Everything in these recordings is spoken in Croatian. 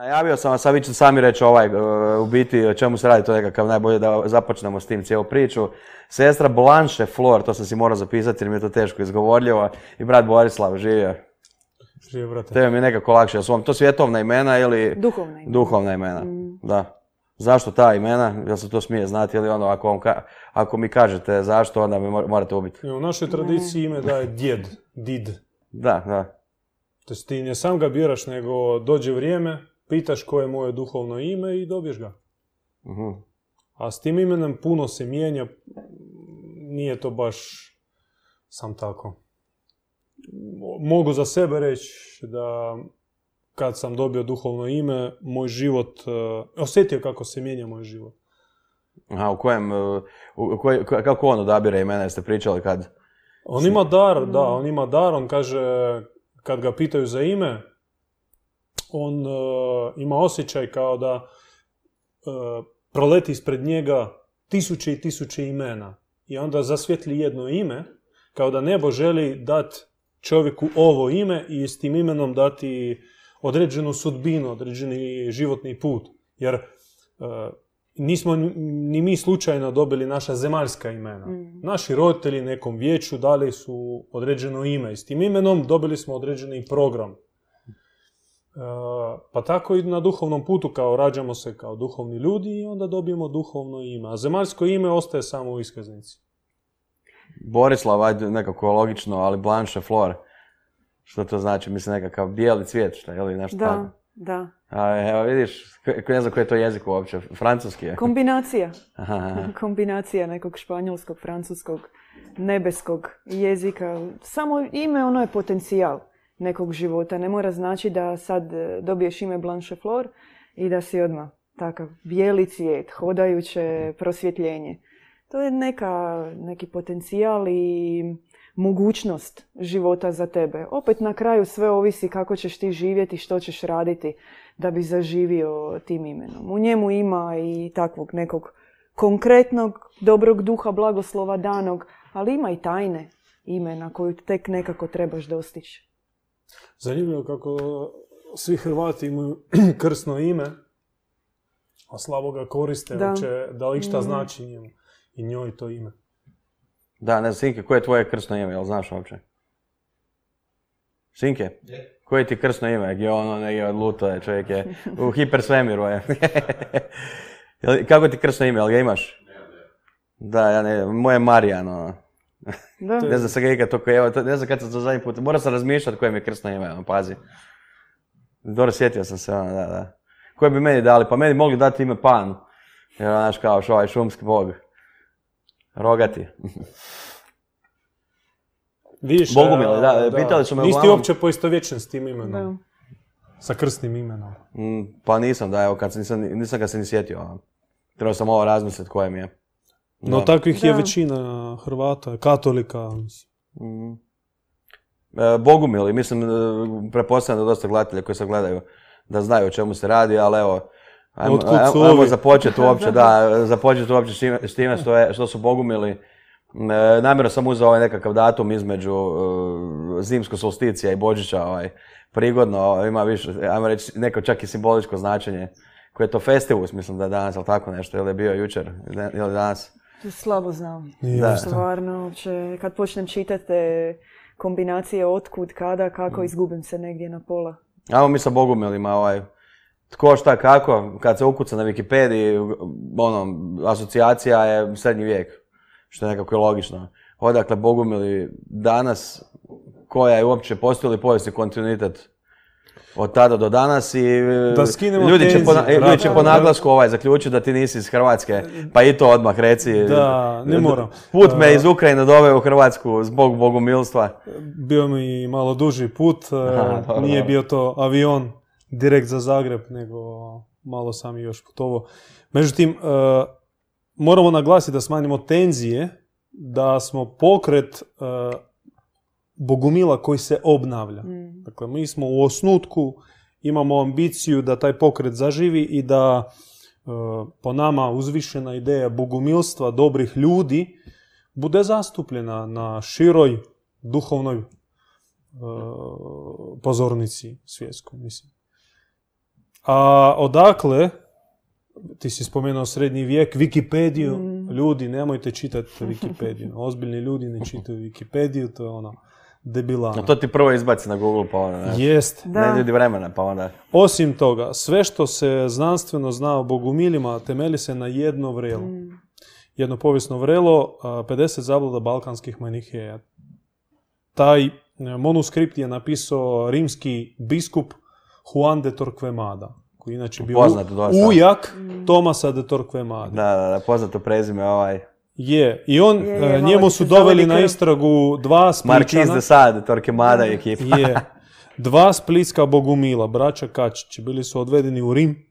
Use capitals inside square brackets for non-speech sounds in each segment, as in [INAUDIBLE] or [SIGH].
Najavio sam vas, a vi ćete sami reći ovaj, e, u biti o čemu se radi, to je nekakav najbolje da započnemo s tim cijelu priču. Sestra Blanche Flor, to sam si morao zapisati jer mi je to teško izgovorljivo, i brat Borislav živio. Živio, brate. Tebe mi je nekako lakše. Jesu vam to svjetovna imena ili Duhovna imena. duhovna imena? Da. Zašto ta imena? Jel se to smije znati ili ono, ako, vam ka- ako mi kažete zašto, onda me mor- morate ubiti. U našoj tradiciji ime daje djed, did. Da, da. To ti ne sam ga biraš, nego dođe vrijeme, pitaš koje je moje duhovno ime i dobiješ ga. Mhm. A s tim imenom puno se mijenja, nije to baš sam tako. Mo- Mogu za sebe reći da kad sam dobio duhovno ime, moj život, eh, osjetio kako se mijenja moj život. Aha, u kojem, uh, u koj- ko- kako on odabire imena, jeste pričali kad? On ima dar, da, on ima dar, on kaže, kad ga pitaju za ime, on eh, ima osjećaj kao da eh, proleti ispred njega tisuće i tisuće imena. I onda zasvjetli jedno ime, kao da nebo želi dati čovjeku ovo ime i s tim imenom dati određenu sudbinu, određeni životni put. Jer eh, nismo ni- mi slučajno dobili naša zemaljska imena. Naši roditelji nekom vijeću dali su određeno ime i s tim imenom dobili smo određeni program. E, pa tako i na duhovnom putu kao rađamo se kao duhovni ljudi i onda dobijemo duhovno ime. A zemaljsko ime ostaje samo u iskaznici. Borislav, ajde nekako logično, ali Blanche Flor. Što to znači? Mislim nekakav bijeli cvijet, šta, ili nešto tako? Da, da. A, evo vidiš, ne znam koji je to jezik uopće, francuski je. Kombinacija. [LAUGHS] Aha. Kombinacija nekog španjolskog, francuskog, nebeskog jezika. Samo ime, ono je potencijal nekog života. Ne mora znači da sad e, dobiješ ime Blanche Flor i da si odmah takav bijeli cvijet, hodajuće prosvjetljenje. To je neka, neki potencijal i mogućnost života za tebe. Opet na kraju sve ovisi kako ćeš ti živjeti, što ćeš raditi da bi zaživio tim imenom. U njemu ima i takvog nekog konkretnog, dobrog duha, blagoslova danog, ali ima i tajne imena koju tek nekako trebaš dostići. Zanimljivo kako svi Hrvati imaju [CLEARS THROAT] krsno ime, a slabo ga koriste, Da. uopće da li šta Mm. znači njemu i njoj to ime. Da, ne znam, Sinke, koje je tvoje krsno ime, jel znaš uopće? Sinke? Koje ti krsno ime? Gdje ono negdje odluto je, čovjek je u [LAUGHS] hipersvemiru je. [LAUGHS] Jel- Kako ti krsno ime, jel ga imaš? Da, ja ne, moje je Marijan, ono. Da. Ne znam se ga ikad toliko, evo, to- ne znam kad sam to zadnji put, morao sam razmišljati koje mi je krsno ime, ono, pazi. Dobro, sjetio sam se, ono, da, da. Koje bi meni dali? Pa meni mogli dati ime Pan. Jer, znaš, kao što ovaj šumski bog. Rogati. Vidiš, Bogumile, e, da, pitali su me Nisi ti uglavnom- uopće poistovjećen s tim imenom, Da. sa krsnim imenom. Mm, pa nisam, da, evo, kad sam, nisam, nisam ga se ni sjetio. ono. Trebao sam ovo razmisliti koje mi je. No Da. takvih je Da. većina Hrvata, katolika. Mm. E, Bogumili, mislim, e, pretpostavljam da dosta gledatelja koji se gledaju da znaju o čemu se radi, ali evo, ajmo, ajmo, ajmo ovi? započeti uopće, [LAUGHS] da, započeti uopće s time, što, je, što su Bogumili. E, namjerno sam uzeo ovaj nekakav datum između e, zimsko solsticija i Božića, ovaj, prigodno, ima više, ajmo reći, neko čak i simboličko značenje. Koji je to festivus, mislim da je danas, ili tako nešto, ili je bio jučer, ili danas. To slabo znam. Nije Da. Stvarno, uopće, kad počnem čitati te kombinacije otkud, kada, kako, izgubim se negdje na pola. Ajmo mi sa Bogumilima, ovaj, tko šta kako, kad se ukuca na Wikipediji, ono, asocijacija je srednji vijek, što je nekako i logično. Odakle Bogumili danas, koja je uopće, postoji li povijesni kontinuitet od tada do danas i e, Da skinemo ljudi, će po, tenzije, ljudi će po naglasku ovaj zaključiti da ti nisi iz Hrvatske, pa i to odmah reci. Da, ne moram. Put me iz Ukrajine doveo u Hrvatsku zbog bogumilstva. Bio mi malo duži put, e, Aha, dobro, nije dobro. bio to avion direkt za Zagreb, nego malo sam još putovao. Međutim, e, moramo naglasiti da smanjimo tenzije, da smo pokret e, Bogumila koji se obnavlja. Mm. Dakle, mi smo u osnutku, imamo ambiciju da taj pokret zaživi i da e, po nama uzvišena ideja bogumilstva, dobrih ljudi, bude zastupljena na široj duhovnoj e, pozornici svjetskoj, mislim. A odakle, ti si spomenuo srednji vijek, Wikipediju, Mm. ljudi, nemojte čitati [LAUGHS] Wikipediju. Ozbiljni ljudi ne čitaju Wikipediju, to je ono debilano. A to ti prvo izbaci na Google, pa onda, ne, Jest. Da. ne ljudi vremena, pa onda... Osim toga, sve što se znanstveno zna o bogumilima temeli se na jedno vrelo. Mm. Jedno povijesno vrelo, a, 50 zabluda balkanskih maniheja. Taj e, manuskript je napisao rimski biskup Juan de Torquemada, koji je inače bio ujak Tomasa de Torquemada. Da, da, da, poznato prezime ovaj... Je, i on, Je, je, e, njemu su doveli na istragu dva Markiz spličana. de Sade, Torquemada i ekipa. Je. Dva splitska bogumila, braća Kačići, bili su odvedeni u Rim,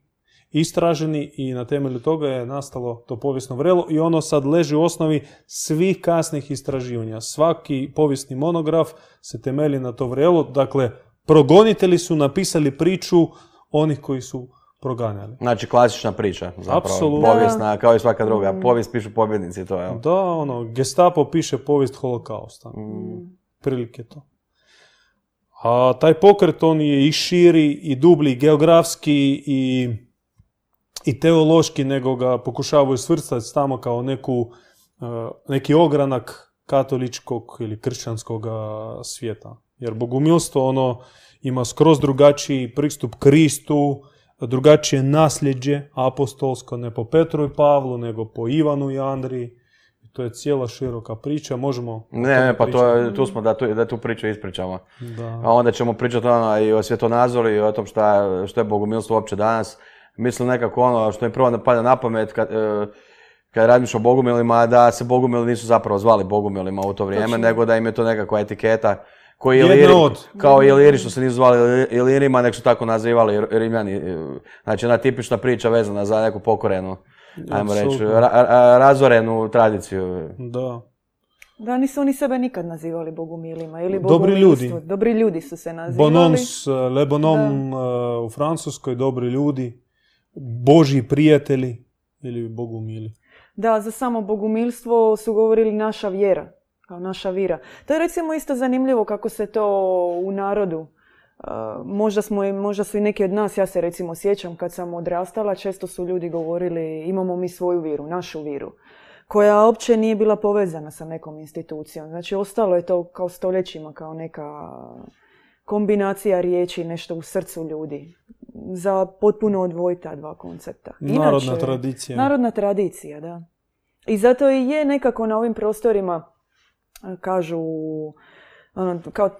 istraženi i na temelju toga je nastalo to povijesno vrelo i ono sad leži u osnovi svih kasnih istraživanja. Svaki povijesni monograf se temelji na to vrelo, dakle, progonitelji su napisali priču onih koji su proganjali. Znači, klasična priča, zapravo. Povijesna, kao i svaka druga. Povijest pišu pobjednici, to je. Da, ono, gestapo piše povijest holokausta. Mm. prilike to. A taj pokret on je i širi i dublji geografski i, i teološki nego ga pokušavaju svrstati tamo kao neku, e, neki ogranak katoličkog ili kršćanskog svijeta. Jer bogumilstvo ono ima skroz drugačiji pristup Kristu, drugačije nasljeđe apostolsko, ne po Petru i Pavlu, nego po Ivanu i Andriji. To je cijela široka priča, možemo... Ne, ne, pa to je, tu smo da tu, da tu priču ispričamo. Da. A onda ćemo pričati ono i o svjetonazoru i o tom šta, što je bogumilstvo uopće danas. Mislim nekako ono što mi prvo pada na pamet kad, e, kad razmišljam o bogumilima, da se bogumili nisu zapravo zvali bogumilima u to vrijeme, Točno. nego da im je to nekakva etiketa koji Jedna Iliri, od. kao Iliri što se nisu zvali Ilirima, nego su tako nazivali Rimljani. E, Znači, ona tipična priča vezana za neku pokorenu, ajmo reći, Apsolutno. ra- ra- razorenu tradiciju. Da. Da, nisu oni sebe nikad nazivali bogumilima ili Dobri ljudi. Dobri ljudi su se nazivali. Bonons, eh, Le Bonhomme eh, u Francuskoj, dobri ljudi, Božji prijatelji ili Bogu mili. Da, za samo bogumilstvo su govorili naša vjera, kao naša vira. To je recimo isto zanimljivo kako se to u narodu, uh, možda, smo, i- možda su i neki od nas, ja se recimo sjećam kad sam odrastala, često su ljudi govorili imamo mi svoju viru, našu viru, koja uopće nije bila povezana sa nekom institucijom. Znači ostalo je to kao stoljećima, kao neka kombinacija riječi, nešto u srcu ljudi. Za potpuno odvojiti ta dva koncepta. Narodna Inače- tradicija. Narodna tradicija, da. I zato i je nekako na ovim prostorima, kažu, ono, kao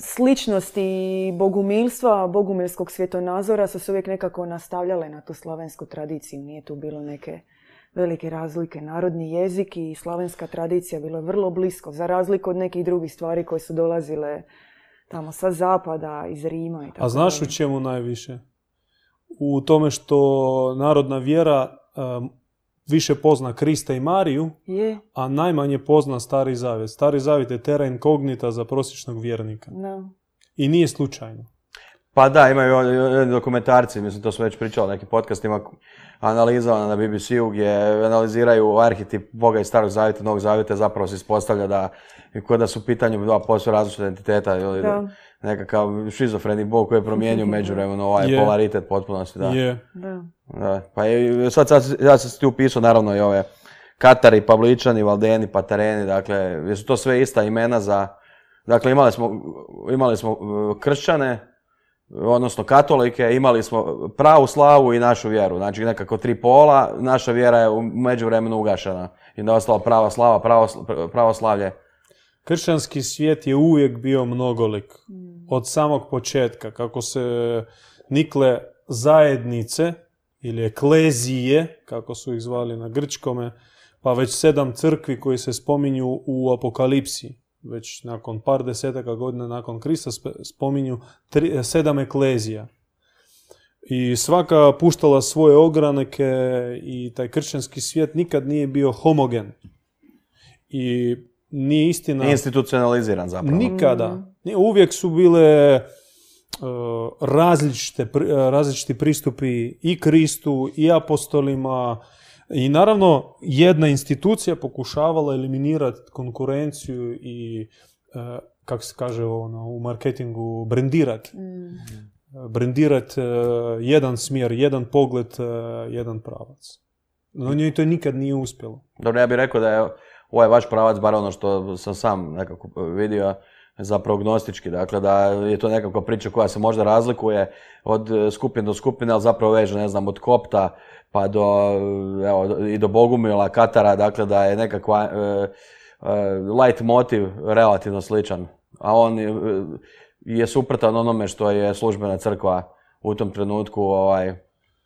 sličnosti bogumilstva, bogumilskog svjetonazora su se uvijek nekako nastavljale na tu slavensku tradiciju. Nije tu bilo neke velike razlike. Narodni jezik i slavenska tradicija bilo je vrlo blisko, za razliku od nekih drugih stvari koje su dolazile tamo sa zapada, iz Rima i tako A znaš u čemu najviše? U tome što narodna vjera više pozna Krista i Mariju, Je, a najmanje pozna Stari Zavjet. Stari Zavjet je terra incognita za prosječnog vjernika. da. I nije slučajno. Pa da, imaju dokumentarci, mislim to smo već pričali o nekim podcastima, analiza na BBC-u gdje analiziraju arhetip Boga iz Starog Zavjeta i Novog Zavjeta, zapravo se ispostavlja da kod da su u pitanju dva posve različita entiteta ili Da. nekakav šizofreni Bog koji je promijenio međuvremeno ovaj Je. polaritet potpunosti. Da. Je. Da. Da. Pa i sad, sad, ja sam tu upisao naravno i ove Katari, Pavličani, Valdeni, Patareni, dakle, jesu to sve ista imena za, dakle imali smo, imali smo uh, kršćane, odnosno katolike, imali smo pravu slavu i našu vjeru, znači nekako tri pola, naša vjera je u međuvremenu ugašena i da je ostala prava slava, pravosl- pravoslavlje. Kršćanski svijet je uvijek bio mnogolik. Od samog početka, kako se nikle zajednice ili eklezije, kako su ih zvali na grčkome, pa već sedam crkvi koji se spominju u Apokalipsi. Već nakon par desetaka godina nakon Krista spominju tri, sedam eklezija. I svaka puštala svoje ogranke i taj kršćanski svijet nikad nije bio homogen. I nije istina... Institucionaliziran zapravo. Nikada. Nije, Uvijek su bile uh, različite, pri- uh, različiti pristupi i Kristu i apostolima i naravno jedna institucija pokušavala eliminirati konkurenciju i uh, kako se kaže ono, u marketingu brendirati. Mm. brendirati jedan smjer, jedan pogled, jedan pravac. No njoj to nikad nije uspjelo. Dobro, ja bih rekao da je ovaj vaš pravac, bar ono što sam sam nekako vidio, za prognostički, dakle da je to nekakva priča koja se možda razlikuje od skupine do skupine, ali zapravo veže, ne znam, od Kopta pa do, evo, i do Bogumila, Katara, dakle da je nekakva e, e, light motiv relativno sličan, a on je, je suprotan onome što je službena crkva u tom trenutku ovaj,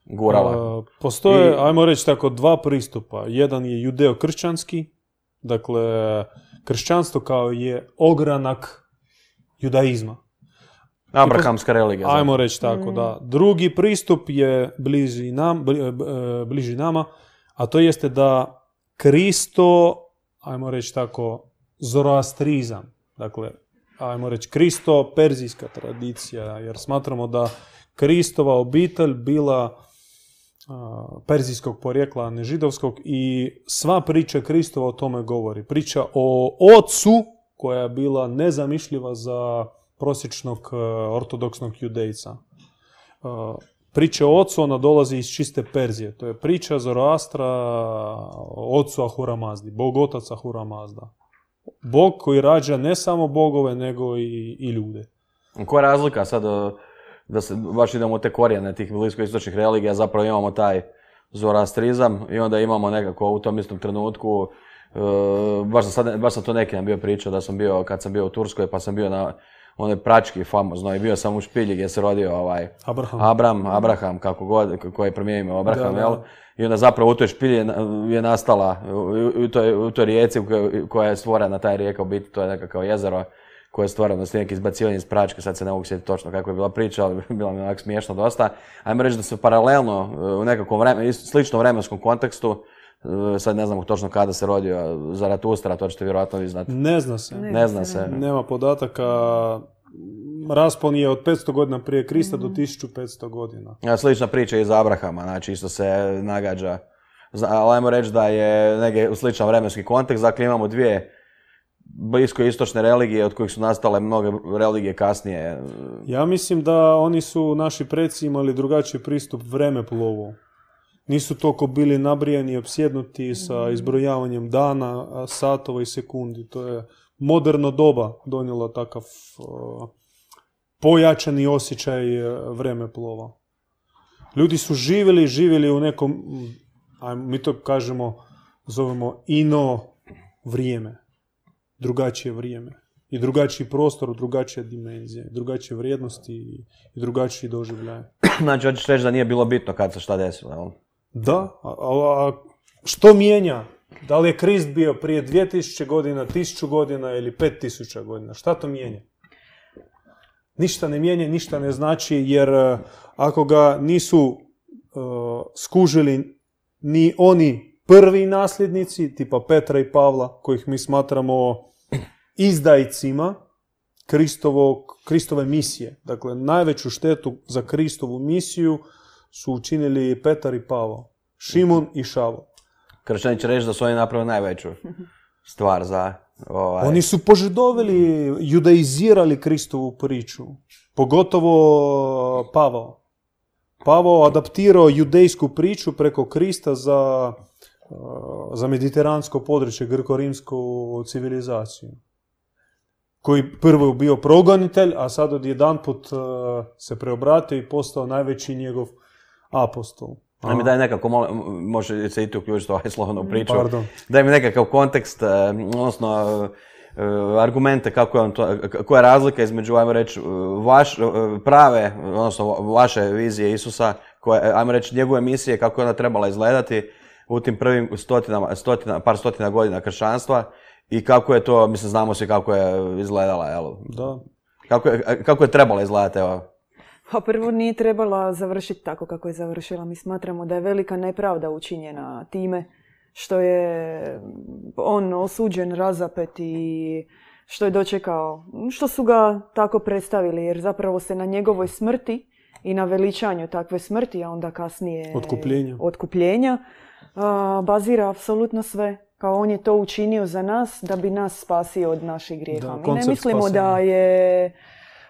gurala. postoje, ajmo reći tako, dva pristupa. Jedan je judeo-kršćanski, dakle, kršćanstvo kao je ogranak judaizma. Abrahamska religija. Ajmo reći tako, da. Mm. Drugi pristup je bliži, nam, e, e, bliži nama, a to jeste da Kristo, ajmo reći tako, zoroastrizam. Dakle, ajmo reći Kristo, perzijska tradicija, jer smatramo da Kristova obitelj bila perzijskog porijekla, a ne židovskog i sva priča Kristova o tome govori. Priča o ocu koja je bila nezamišljiva za prosječnog e, ortodoksnog judejca. E, priča o ocu, ona dolazi iz čiste Perzije. To je priča Zoroastra ocu Ahura Mazdi, bog otac Ahura Mazda. Bog koji rađa ne samo bogove, nego i, i ljude. Koja je razlika sad, e, da se baš idemo u te korijene tih bliskoistočnih religija, zapravo imamo taj zoroastrizam i onda imamo nekako u tom istom trenutku baš, sam sad, baš sam to neki bio pričao da sam bio, kad sam bio u Turskoj, pa sam bio na onaj prački famozno i bio sam u Špilji gdje se rodio ovaj Abraham, Abram, Abraham kako god, koji je promijenio Abraham, jel? I onda zapravo u toj Špilji je nastala, u, toj, u toj rijeci koja je stvorena, taj rijeka u biti, to je nekakav jezero koje je stvoreno s neki izbacivanje iz pračke, sad se ne mogu sjetiti točno kako je bila priča, ali [LAUGHS] bila mi onak smiješno dosta. Ajmo reći da se paralelno u nekakvom vreme, sličnom vremenskom kontekstu E, sad ne znam točno kada se rodio Zaratustra, to ćete vjerojatno vi znati. Ne zna se. Ne, zna se. Nema podataka. Raspon je od 500 godina prije Krista do 1500 mhm. godina. Ja, slična priča iz Abrahama, znači isto se nagađa. Ali ajmo reći da je negdje u sličan vremenski kontekst, dakle imamo dvije blisko istočne religije od kojih su nastale mnoge religije kasnije. Ja mislim da oni su, naši preci imali drugačiji pristup vremeplovu nisu toliko bili nabrijani i opsjednuti sa izbrojavanjem dana, satova i sekundi. To je moderno doba donijelo takav pojačani osjećaj e, vreme plova. Ljudi su živjeli, živjeli u nekom, mi to kažemo, zovemo ino vrijeme, drugačije vrijeme. I drugačiji prostor, drugačije dimenzije, drugačije vrijednosti i drugačiji doživljaj. [CLEARS THROAT] znači, hoćeš reći da nije bilo bitno kad se šta desilo, jel? Da, a, što mijenja? Da li je Krist bio prije 2000 godina, 1000 godina ili 5000 godina? Šta to mijenja? Ništa ne mijenja, ništa ne znači, jer e, ako ga nisu uh, skužili ni oni prvi nasljednici, tipa Petra i Pavla, kojih mi smatramo izdajcima Kristove misije. Dakle, najveću štetu za Kristovu misiju su učinili Petar i Pavo, Šimon i Šavo. Kršćani će reći da su oni napravili najveću stvar za... Ovaj... Oni su požedovili, judaizirali Kristovu priču. Pogotovo Pavao. Pavao adaptirao judejsku priču preko Krista za, za mediteransko područje, grko-rimsku civilizaciju. Koji prvo je bio progonitelj, a sad odjedanput se preobratio i postao najveći njegov apostol. Daj mi daj nekako, može se i tu uključiti ovaj slovnu priču. Pardon. Daj mi nekakav kontekst, eh, odnosno eh, argumente kako je on to, koja je razlika između, ajmo reći, vaš, prave, odnosno vaše vizije Isusa, koje, ajmo reći, njegove misije, kako je ona trebala izgledati u tim prvim stotinama, stotina, par stotina godina kršćanstva i kako je to, mislim, znamo svi kako je izgledala, jel? Da. Kako je, kako je trebala izgledati, evo, pa prvo nije trebala završiti tako kako je završila. Mi smatramo da je velika nepravda učinjena time što je on osuđen, razapet i što je dočekao, što su ga tako predstavili jer zapravo se na njegovoj smrti i na veličanju takve smrti, a onda kasnije otkupljenja, otkupljenja bazira apsolutno sve. Kao on je to učinio za nas da bi nas spasio od naših grijeha. Mi ne mislimo da je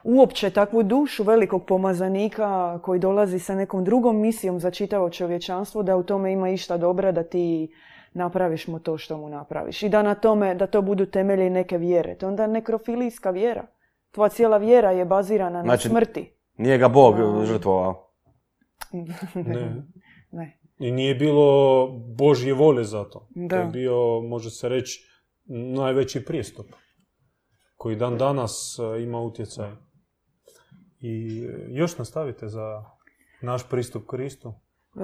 uopće takvu dušu velikog pomazanika koji dolazi sa nekom drugom misijom za čitavo čovječanstvo, da u tome ima išta dobra, da ti napraviš mu to što mu napraviš. I da na tome, da to budu temelji neke vjere. To je onda nekrofilijska vjera. Tvoja cijela vjera je bazirana na Znači, smrti. Nije ga Bog Da. žrtvovao. [LAUGHS] Ne. ne. I nije bilo Božje volje za to. To Da. je bio, može se reći, najveći pristup koji dan danas e, ima utjecaj. I e, još nastavite za naš pristup Kristu. Uh,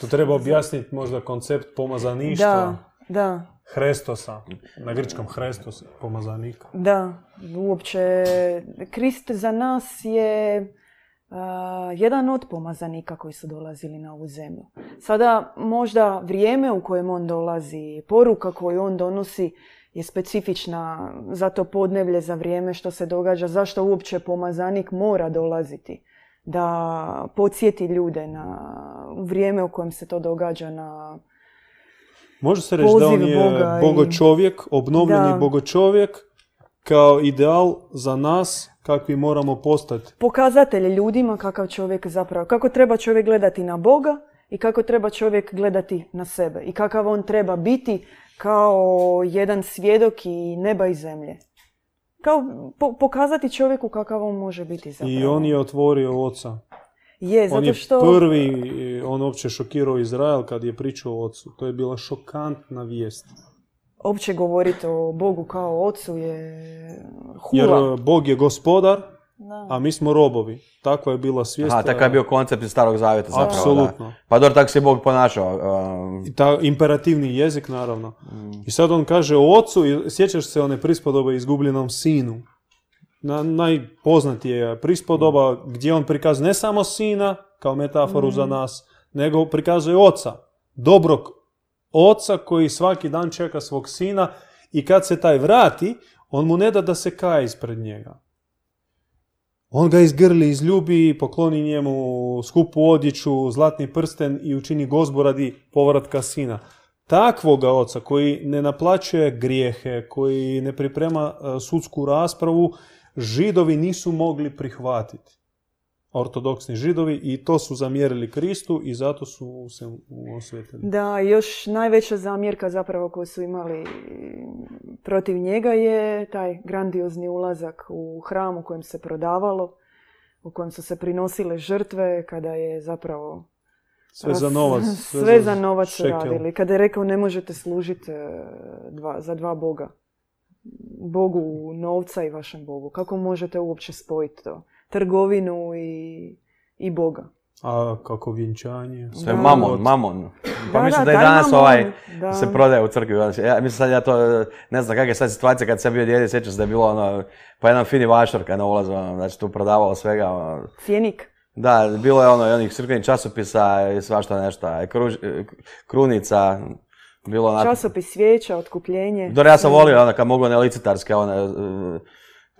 To treba objasniti možda koncept pomazaništva. da, da. Hrestosa, na grčkom Hrestos, pomazanika. Da, uopće Krist za nas je jedan od pomazanika koji su dolazili na ovu zemlju. Sada možda vrijeme u kojem on dolazi, poruka koju on donosi je specifična za to podneblje, za vrijeme što se događa, zašto uopće pomazanik mora dolaziti da podsjeti ljude na vrijeme u kojem se to događa na Može se reći da on je Boga i- bogočovjek, obnovljeni Da. bogočovjek, kao ideal za nas kakvi moramo postati. pokazatelj ljudima kakav čovjek zapravo, kako treba čovjek gledati na Boga i kako treba čovjek gledati na sebe i kakav on treba biti kao jedan svjedok i neba i zemlje. Kao po- pokazati čovjeku kakav on može biti zapravo. I on je otvorio oca. Je, zato On je što... prvi, on uopće šokirao Izrael kad je pričao o ocu. To je bila šokantna vijest. Opće govoriti o Bogu kao o ocu je Jer hula. e, Bog je gospodar, Da. a mi smo robovi. Takva je bila svijest. Aha, takav je bio koncept iz starog zavjeta zapravo. Apsolutno. Da. Pa dobro, tako se je Bog ponašao. um, I ta imperativni jezik, naravno. Mm. I sad on kaže o ocu, i sjećaš se one prispodobe izgubljenom sinu. Na, najpoznatija je prispodoba gdje on prikazuje ne samo sina, kao metaforu Mm. za nas, nego prikazuje oca. Dobrog oca koji svaki dan čeka svog sina i kad se taj vrati, on mu ne da da se kaje ispred njega. On ga izgrli, izljubi, pokloni njemu skupu odjeću, zlatni prsten i učini gozbu radi povratka sina. Takvoga oca koji ne naplaćuje grijehe, koji ne priprema e, sudsku raspravu, židovi nisu mogli prihvatiti. Ortodoksni židovi i to su zamjerili Kristu i zato su se osvetili. Da, još najveća zamjerka zapravo koju su imali protiv njega je taj grandiozni ulazak u hram u kojem se prodavalo, u kojem su se prinosile žrtve, kada je zapravo Sve za novac. [LAUGHS] sve, za novac šekel. radili. Kada je rekao ne možete služiti e, dva, za dva boga. Bogu novca i vašem Bogu. Kako možete uopće spojiti to? Trgovinu i, i Boga. A kako vjenčanje. Je Da. mamon, mamon. Pa Da, mislim da, da, taj danas mamon, ovaj da. se prodaje u crkvi. Ja mislim sad ja to, ne znam kakva je sad situacija kad sam bio dijete, sjećam se da je bilo ono, pa jedan fini vašar kad na ulazu, ono, znači tu prodavalo svega. Ono. Cijenik. Da, bilo je ono i onih crkvenih časopisa i svašta nešto, i kruž- krunica, bilo onako. Časopis svijeća, otkupljenje. Dobro, ja sam volio ono kad mogu one licitarske, one,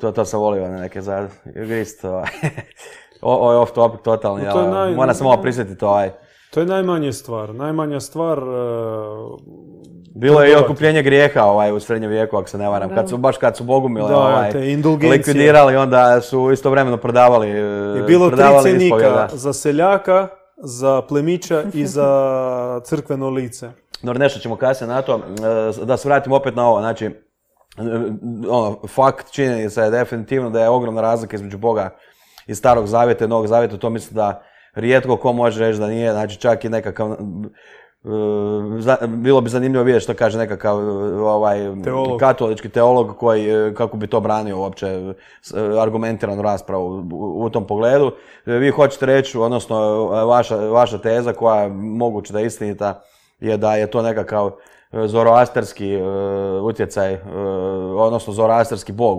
to, to sam volio one neke za grist, ovaj. [LAUGHS] Ovo je off topic totalni, No, to ali naj- moram se malo prisjetiti ovaj. To je najmanja stvar. Najmanja stvar... e, Bilo je i trgovati. otkupljenje grijeha ovaj, u srednjem vijeku, ako se ne varam. Kad su, baš kad su bogumile Da, ovaj, te likvidirali, onda su istovremeno prodavali e, Je bilo tri prodavali cjenika ispovjeda. za seljaka, za plemića i za [LAUGHS] crkveno lice. Dobro, nešto ćemo kasnije na to. E, Da se vratimo opet na ovo. Znači, e, ono, fakt, činjenica je definitivno da je ogromna razlika između Boga iz starog zavjeta i novog zavjeta. To mislim da rijetko ko može reći da nije. Znači, čak i nekakav... e, bilo bi zanimljivo vidjeti što kaže nekakav e, ovaj, Teolog. katolički teolog koji, e, kako bi to branio uopće argumentiranu raspravu u, tom pogledu. Vi hoćete reći, odnosno vaša, vaša teza koja je moguće da je istinita, je da je to nekakav zoroasterski e, utjecaj, e, odnosno zoroasterski bog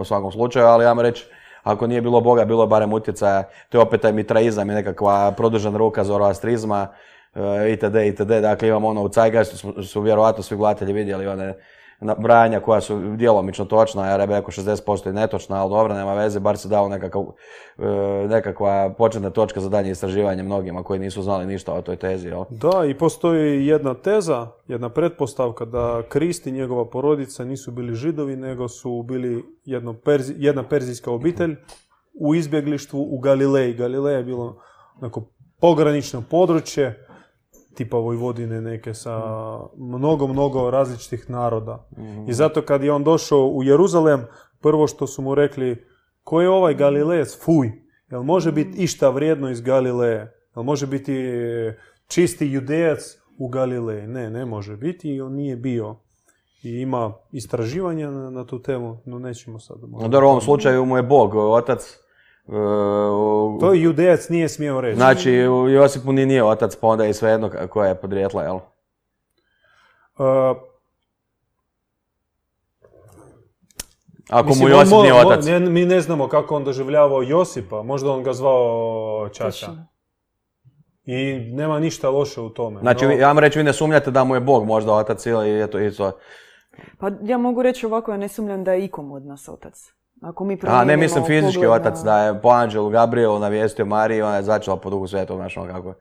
u svakom slučaju, ali ja reći, ako nije bilo boga, bilo je barem utjecaja, to je opet taj mitraizam i nekakva produžena ruka zoroastrizma, e, itd., itd. Dakle, imamo ono u Zeitgeistu su, su vjerojatno svi gledatelji vidjeli one nabrajanja koja su djelomično točna, ja bi rekao 60% i netočna, ali dobro, nema veze, bar se dao nekakav, e, nekakva početna točka za dalje istraživanje mnogima koji nisu znali ništa o toj tezi. Jel? Da, i postoji jedna teza, jedna pretpostavka da Krist i njegova porodica nisu bili židovi, nego su bili jedno perzi- jedna perzijska obitelj u izbjeglištvu u Galileji. Galileja je bilo onako pogranično područje, tipa Vojvodine neke sa mnogo, mnogo različitih naroda. I zato kad je on došao u Jeruzalem, prvo što su mu rekli, ko je ovaj Galilejec? Fuj! Jel može biti išta vrijedno iz Galileje? Jel može biti e, čisti judejac u Galileji? Ne, ne može biti i on nije bio. I ima istraživanja na, na tu temu, no nećemo sad. No, dobro, u ovom slučaju mu je Bog, otac. E, u- To judejac nije smio reći. Znači, Josipu ni nije otac, pa onda je svejedno koja je podrijetla, jel? Uh, Ako Mislim, mu on Josip mo- nije mo- otac. ne- mi ne znamo kako on doživljavao Josipa, možda on ga zvao Čača. I nema ništa loše u tome. Znači, no- ja vam reći, vi ne sumnjate da mu je Bog možda otac ili eto, isto. Pa ja mogu reći ovako, ja ne sumnjam da je ikom od nas otac. Ako mi A, ne mislim fizički pogled otac, da je po anđelu Gabrielu navijestio Mariju, ona je začela po duhu svetog, znaš ono kako je.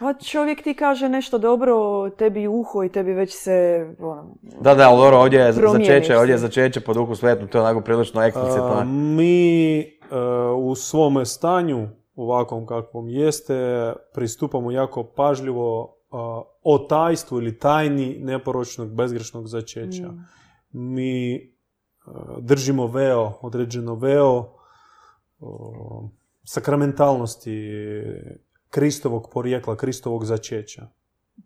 Pa čovjek ti kaže nešto dobro, tebi uho i tebi već se... Ono, Da, da, ali dobro, ovdje je začeće, ovdje je začeće po duhu svetom, to je onako prilično eksplicitno. A, mi e, u svome stanju, ovakvom kakvom jeste, pristupamo jako pažljivo a, o tajstvu ili tajni neporočnog bezgrešnog začeća. Mm. Mi e, držimo veo, određeno veo o, sakramentalnosti Kristovog porijekla, Kristovog začeća.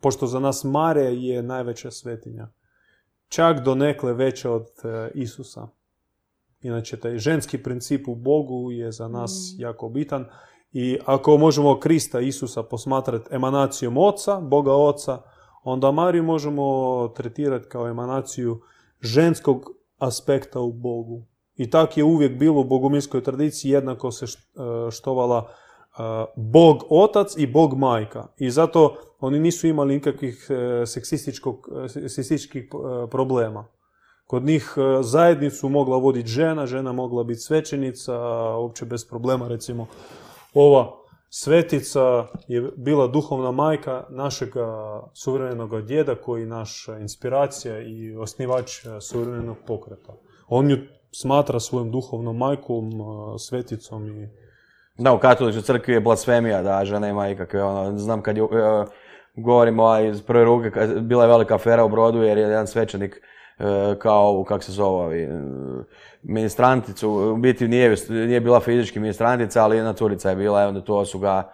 Pošto za nas Mare je najveća svetinja. Čak donekle veća od e, Isusa. Inače, taj ženski princip u Bogu je za nas jako bitan. I ako možemo Krista Isusa posmatrati emanacijom Oca, Boga Oca, onda Mariju možemo tretirati kao emanaciju ženskog aspekta u Bogu. I tak je uvijek bilo u boguminskoj tradiciji, jednako se e, štovala e, Bog Otac i Bog Majka. I zato oni nisu imali nikakvih e, seksističkih problema. Kod njih zajednicu mogla voditi žena, žena mogla biti svećenica, uopće bez problema recimo. Ova svetica je bila duhovna majka našega suvremenog djeda koji je naša inspiracija i osnivač e, suvremenog pokreta. On ju smatra svojom duhovnom majkom, e, sveticom i Da, u crkvi je blasfemija da žena ima ikakve, ono, znam kad je, govorimo iz prve ruke, bila je velika afera u Brodu jer je jedan svećenik kao, kak se zove, e, ministranticu, u biti nije, nije bila fizički ministrantica, ali jedna curica je bila, i onda to su ga,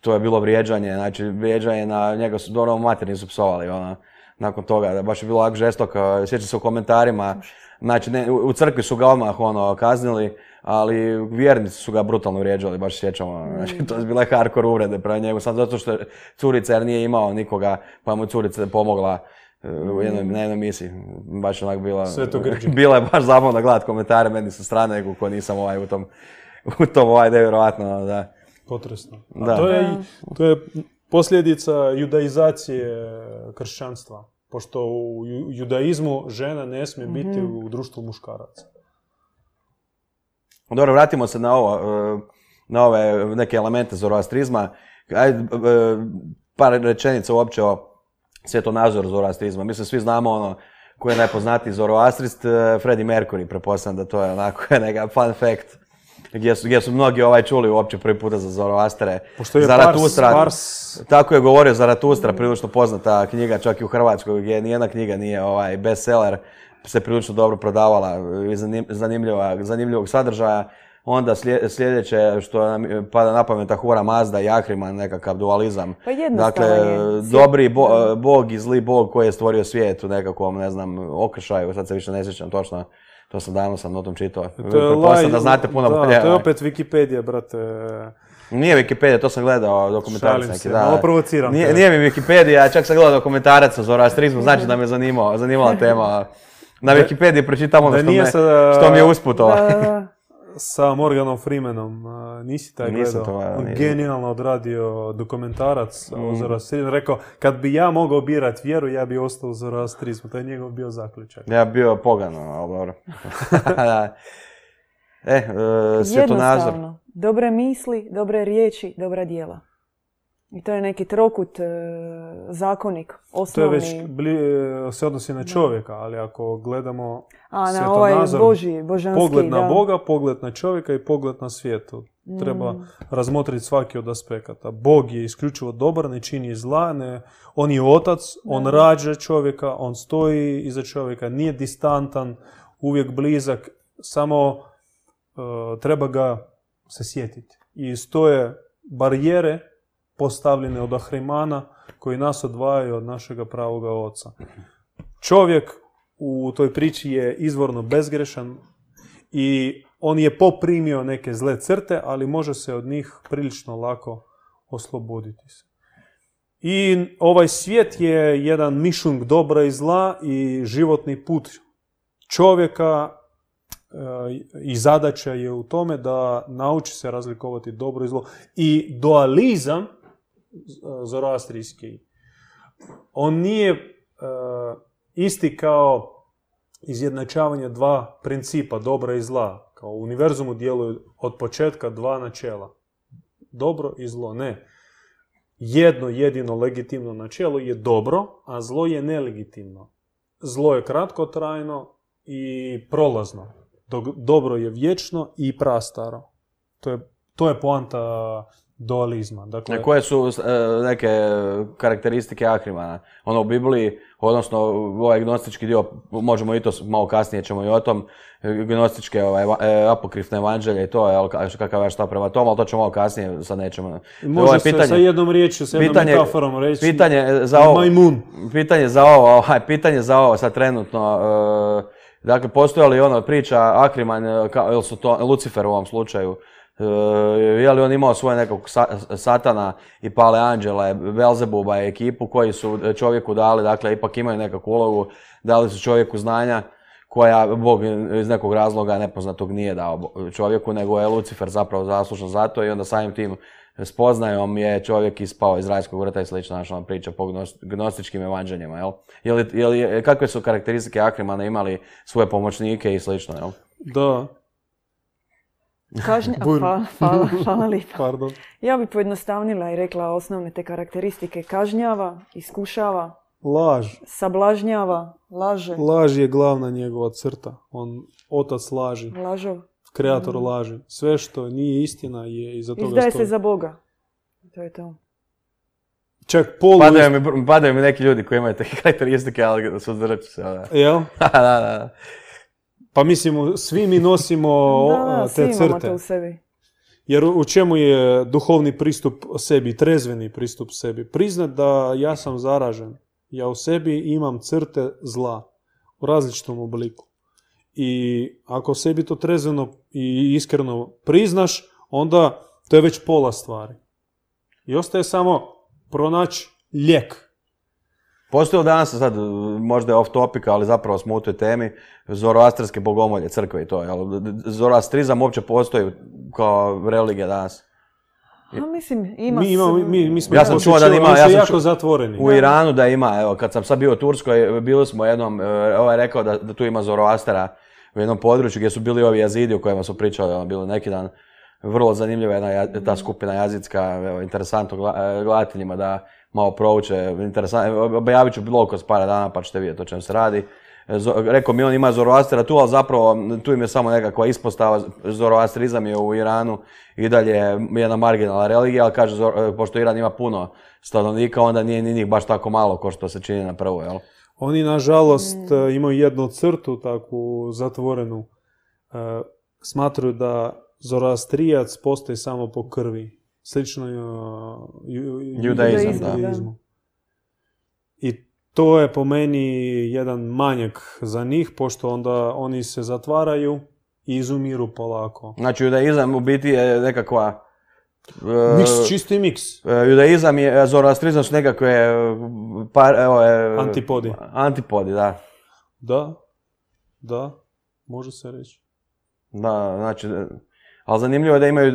to je bilo vrijeđanje, znači vrijeđanje na njega su, dobro, materni su psovali, ono, nakon toga, baš je bilo ovako žestoko, sjećam se u komentarima, znači ne, u crkvi su ga odmah ono, kaznili, ali vjernici su ga brutalno vrijeđali, baš se sjećam, ono, znači to je bile hardcore uvrede prema njegu, samo zato što je curica jer nije imao nikoga, pa mu curica pomogla e, u jednoj, na jednoj misiji, baš onak bila, Svetogrđe. [LAUGHS] bila je baš zabavno gledati komentare meni sa strane, nego ko nisam ovaj u tom, u tom ovaj nevjerojatno, da. potresno. A Da. to je, to je posljedica judaizacije kršćanstva. Pošto u ju- judaizmu žena ne smije biti u društvu muškaraca. Dobro, vratimo se na ovo, e, na ove neke elemente zoroastrizma. Ajde, e, par rečenica uopće o svjetonazoru zoroastrizma. Mislim, svi znamo ono koji je najpoznatiji zoroastrist, e, Freddie Mercury, prepostavljam da to je onako [LAUGHS] neka fun fact. Gdje su, gdje su mnogi ovaj čuli uopće prvi puta za Zoroastere. Pošto je Zaratustra, Pars, Pars tako je govorio Zaratustra, prilično poznata knjiga čak i u Hrvatskoj, gdje nijedna knjiga nije ovaj bestseller, se prilično dobro prodavala i zanimljiva, zanimljivog sadržaja. Onda sljedeće što nam pada na pamet Ahura Mazda i Ahriman, nekakav dualizam. Pa Dakle, je. dobri bo- bog i zli bog koji je stvorio svijet u nekakvom, ne znam, okršaju, sad se više ne sjećam točno, to sam davno sam o tom čitao. To je laj- da znate puno da, bolje. To je ovaj. opet Wikipedia, brate. Nije Wikipedia, to sam gledao dokumentarac Šalim neki, se, da. malo provociram Nije, te. nije mi Wikipedia, čak sam gledao dokumentarac o zoroastrizmu, znači da me [LAUGHS] zanimao, zanimala tema. Na Wikipediji pročitam ono što, nije me, sada- što mi je usputo. Da, da, [LAUGHS] da. Sa Morganom Freemanom. Nisi taj Nisam gledao? to gledao, On nisam. genijalno odradio dokumentarac o Mm. Zoroastrizmu. Rekao, kad bi ja mogao birat vjeru, ja bi ostao u Zoroastrizmu. To je njegov bio zaključak. Ja bi bio pogano, ali dobro. [LAUGHS] [LAUGHS] E, e, svjetonazor. Jednostavno. Dobre misli, dobre riječi, dobra djela. I to je neki trokut, e, zakonik, To je osnovni. već bli- se odnosi na čovjeka, ali ako gledamo A na ovaj Božji, božanski, pogled na da. Boga, pogled na čovjeka i pogled na svijetu. Treba Mm. razmotriti svaki od aspekata. Bog je isključivo dobar, ne čini zla, ne, on je otac, on Da. rađa čovjeka, on stoji iza čovjeka, nije distantan, uvijek blizak, samo e, treba ga se sjetiti. I stoje barijere postavljene od Ahrimana koji nas odvajaju od našega pravoga oca. Čovjek u toj priči je izvorno bezgrešan i on je poprimio neke zle crte, ali može se od njih prilično lako osloboditi se. I ovaj svijet je jedan mišung dobra i zla i životni put čovjeka e, i zadaća je u tome da nauči se razlikovati dobro i zlo. I dualizam zoroastrijski, on nije e, isti kao izjednačavanje dva principa, dobra i zla. Kao u univerzumu djeluju od početka dva načela. Dobro i zlo. Ne. Jedno jedino legitimno načelo je dobro, a zlo je nelegitimno. Zlo je kratkotrajno i prolazno. Dobro je vječno i prastaro. To je, to je poanta dualizma. Dakle, Koje su e, neke karakteristike Ahrimana? Ono u Bibliji, odnosno ovaj gnostički dio, možemo i to malo kasnije ćemo i o tom, gnostičke ovaj, e, apokrifne evanđelje i to, jel, ka- kakav je šta prema tom, ali to ćemo malo kasnije, sad nećemo. može Ovo je se sa jednom riječju, sa jednom pitanje- metaforom reći Pitanje za ovo, majmun. pitanje za ovo, [LAUGHS] ovaj, pitanje za ovo sad trenutno, e, dakle, postoji li ono priča Akriman, e, ili su to Lucifer u ovom slučaju, je li on imao svoje nekog sa- satana i pale anđele, Belzebuba i ekipu koji su čovjeku dali, dakle, ipak imaju nekakvu ulogu, dali su čovjeku znanja koja Bog iz nekog razloga nepoznatog nije dao čovjeku, nego je Lucifer zapravo zaslužan za to i onda samim tim spoznajom je čovjek ispao iz rajskog vrta i slično naša ona priča po gnos- gnostičkim evanđeljima, jel? Je li, je li- kakve su karakteristike Akrimana imali svoje pomoćnike i slično, jel? Da, Kažnja... Hvala, [LAUGHS] hvala, hvala lipa. pardon. Ja bi pojednostavnila i rekla osnovne te karakteristike. Kažnjava, iskušava, Laž. sablažnjava, laže, Laž je glavna njegova crta. On otac laži, lažov. kreator laži. Sve što nije istina je iza toga Izdaje stoji. se za Boga. To je to. Čak polu... Padaju mi, padaju mi neki ljudi koji imaju te [LAUGHS] karakteristike, ali suzdržat ću se. Da, Jel? [LAUGHS] da, da. Pa mislim, svi mi nosimo [LAUGHS] Da, da, svi te imamo crte. to u sebi. Jer u čemu je duhovni pristup sebi, trezveni pristup sebi? Priznat da ja sam zaražen. Ja u sebi imam crte zla u različitom obliku. I ako sebi to trezveno i iskreno priznaš, onda to je već pola stvari. I ostaje samo pronaći lijek. Postoji li danas, sad možda je off topic, ali zapravo smo u toj temi, zoroastarske bogomolje, crkve i to, jel? Zoroastrizam uopće postoji kao religija danas. A mislim, ima Mi, imamo, mi, mi smo Ja sam čuo da ima- ja sam jako čuo- zatvoreni. U Iranu da ima, evo, kad sam sad bio u Turskoj, bili smo jednom, e, ovaj je rekao da, da tu ima Zoroastera u jednom području gdje su bili ovi jazidi o kojima su pričali, ono, bilo neki dan, vrlo zanimljiva jedna ja- ta skupina jazidska, evo, interesantno gla- e, gledateljima da malo prouče, interesantno, objavit ću blog kroz par dana pa ćete vidjeti o čem se radi. Rekao mi on ima Zoroastera tu, ali zapravo tu im je samo nekakva ispostava, Zoroastrizam je u Iranu i dalje jedna marginalna religija, ali kaže, e, pošto Iran ima puno stanovnika, onda nije ni njih baš tako malo kao što se čini na prvu, jel? Oni, nažalost, e, imaju jednu crtu takvu zatvorenu. E, da zoroastrijac postoji samo po krvi. Slično uh, ju- ju- Judaizam, da. judaizmu. I to je po meni jedan manjak za njih, pošto onda oni se zatvaraju i izumiru polako. Znači, judaizam u biti je nekakva... e, Miks, čisti miks. e, judaizam je, zoroastrizam su nekakve par, evo, e, Antipodi. Antipodi, da. Da, da, može se reći. Da, znači, ali zanimljivo je da imaju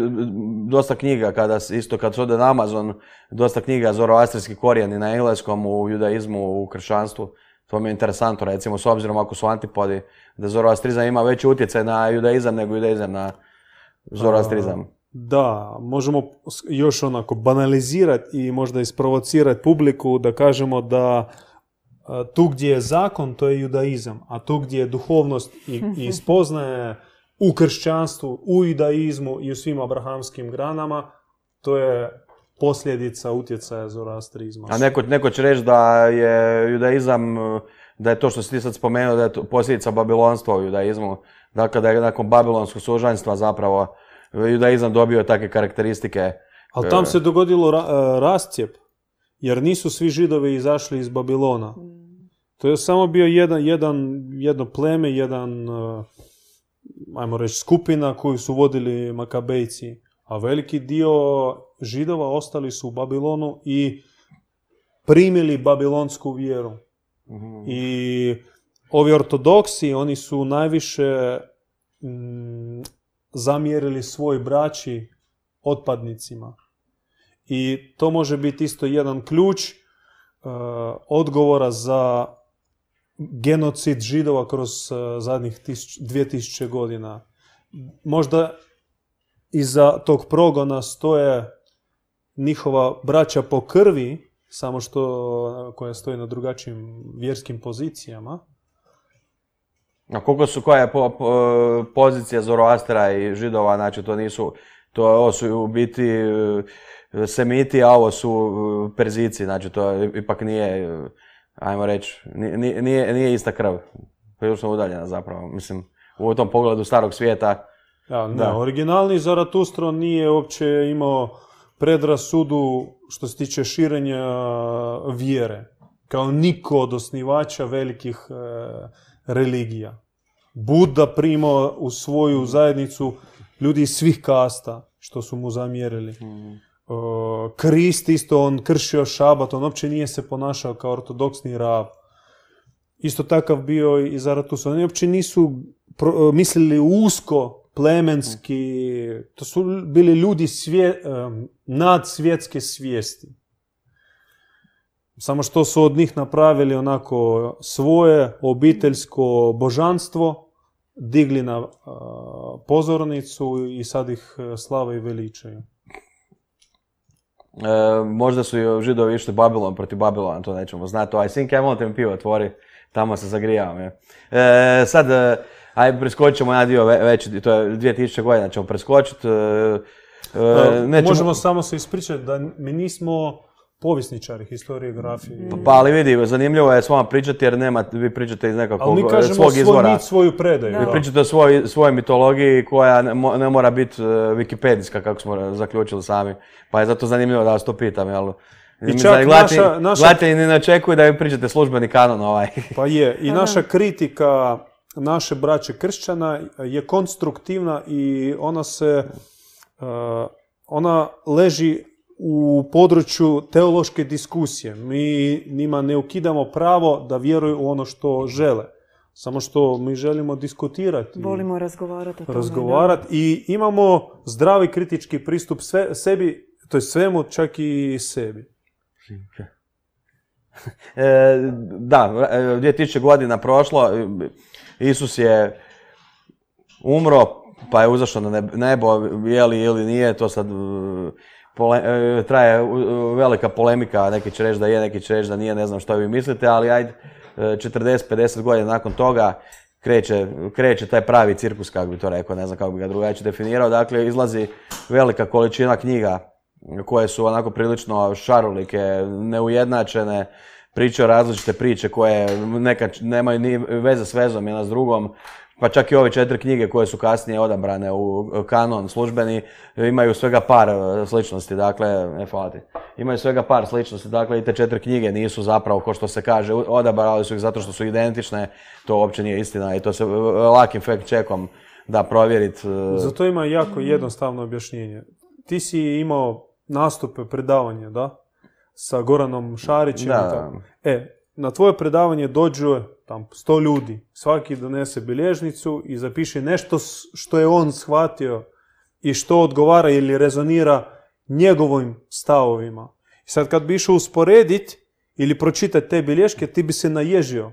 dosta knjiga, kada, isto kad se ode na Amazon, dosta knjiga zoroastrijski korijeni na engleskom, u judaizmu, u kršćanstvu. To mi je interesantno, recimo, s obzirom ako su antipodi, da zoroastrizam ima veći utjecaj na judaizam nego judaizam na zoroastrizam. Da, možemo još onako banalizirati i možda isprovocirati publiku da kažemo da tu gdje je zakon, to je judaizam, a tu gdje je duhovnost i, i spoznaje u kršćanstvu, u judaizmu i u svim abrahamskim granama, to je posljedica utjecaja zoroastrizma. A neko, neko će reći da je judaizam, da je to što si ti sad spomenuo, da je to posljedica babilonstva u judaizmu. Dakle, da je nakon babilonskog sužanjstva zapravo judaizam dobio takve karakteristike. Ali tam se dogodilo ra- e, rascijep, jer nisu svi židovi izašli iz Babilona. To je samo bio jedan, jedan, jedno pleme, jedan, e, ajmo reći, skupina koju su vodili Makabejci. A veliki dio židova ostali su u Babilonu i primili babilonsku vjeru. I ovi ortodoksi, oni su najviše mm, zamjerili svoj braći otpadnicima. I to može biti isto jedan ključ e, odgovora za genocid židova kroz e, zadnjih tisuć, 2000 godina. Možda iza tog progona stoje njihova braća po krvi, samo što koja stoji na drugačijim vjerskim pozicijama. A koliko su, koja je po, po- pozicija Zoroastera i židova, znači to nisu, to ovo su u biti eh, semiti, a ovo su perzici, znači to ipak nije, ajmo reći, ni- ni- nije, nije ista krv. Prilično udaljena zapravo, mislim, u tom pogledu starog svijeta. Ja, ne, Da. originalni Zaratustro nije uopće imao predrasudu što se tiče širenja vjere. Kao niko od osnivača velikih e, religija. Buda primao u svoju zajednicu ljudi iz svih kasta, što su mu zamjerili. E, Krist isto, on kršio šabat, on uopće nije se ponašao kao ortodoksni rab. Isto takav bio i Zaratustra. Oni uopće nisu pro- mislili usko, plemenski. To su bili ljudi svije, em, nadsvjetske svijesti. Samo što su od njih napravili onako svoje obiteljsko božanstvo, digli na a, pozornicu i sad ih e, slave i veličaju. E, možda su i židovi išli Babilon protiv Babilona, to nećemo znati. Sinke, aj molim te mi pivo otvori, tamo se zagrijavam. Je. E, sad, e, aj preskočit ćemo jedan dio ve- veći, to je 2000 godina ćemo preskočiti. E, e, nećemo- Možemo samo se ispričati da mi nismo povjesničari historiografije. Pa ali vidi, zanimljivo je s vama pričati jer nema, vi pričate iz nekakvog Ali mi e, kažemo svog svoj izvora. svoju predaju. Vi. Pričate o svoj, svojoj mitologiji koja ne, mo- ne mora biti e, wikipedijska kako smo zaključili sami. Pa je zato zanimljivo da vas to pitam, jel? Mi čak gledatelji- naša- naša- gledatelji ne očekuju da vi pričate službeni kanon ovaj. Pa je. I naša kritika naše braće kršćana je konstruktivna i ona se uh, ona leži u području teološke diskusije. Mi njima ne ukidamo pravo da vjeruju u ono što žele. Samo što mi želimo diskutirati. Volimo razgovarati o tome. razgovarati i imamo zdravi kritički pristup sve, sebi, to je svemu, čak i sebi. [LAUGHS] E, da, e, 2000 godina prošlo, e, Isus je umro, pa je uzašao na neb- nebo, je li ili nije, to sad e, pole- e, traje e, velika polemika, neki će reći da je, neki će reći da nije, ne znam što vi mislite, ali ajde, e, 40-50 godina nakon toga kreće, kreće taj pravi cirkus, kako bi to rekao, ne znam kako bi ga drugačije definirao, dakle izlazi velika količina knjiga koje su onako prilično šarolike, neujednačene, pričaju različite priče koje nekad nemaju ni veze s vezom jedna s drugom, pa čak i ove četiri knjige koje su kasnije odabrane u kanon službeni imaju svega par e, sličnosti, dakle, ne hvala ti. Imaju svega par sličnosti, dakle i te četiri knjige nisu zapravo, ko što se kaže, odabrali su ih zato što su identične, to uopće nije istina i to se e, lakim fact checkom da provjeriti. Zato ima jako jednostavno objašnjenje. Ti si imao nastupe, predavanja, da? Sa Goranom Šarićem Da. i tako. E, na tvoje predavanje dođu tam sto ljudi, svaki donese bilježnicu i zapiše nešto što je on shvatio i što odgovara ili rezonira njegovim stavovima. I sad kad bi išao usporedit ili pročitati te bilješke, ti bi se naježio.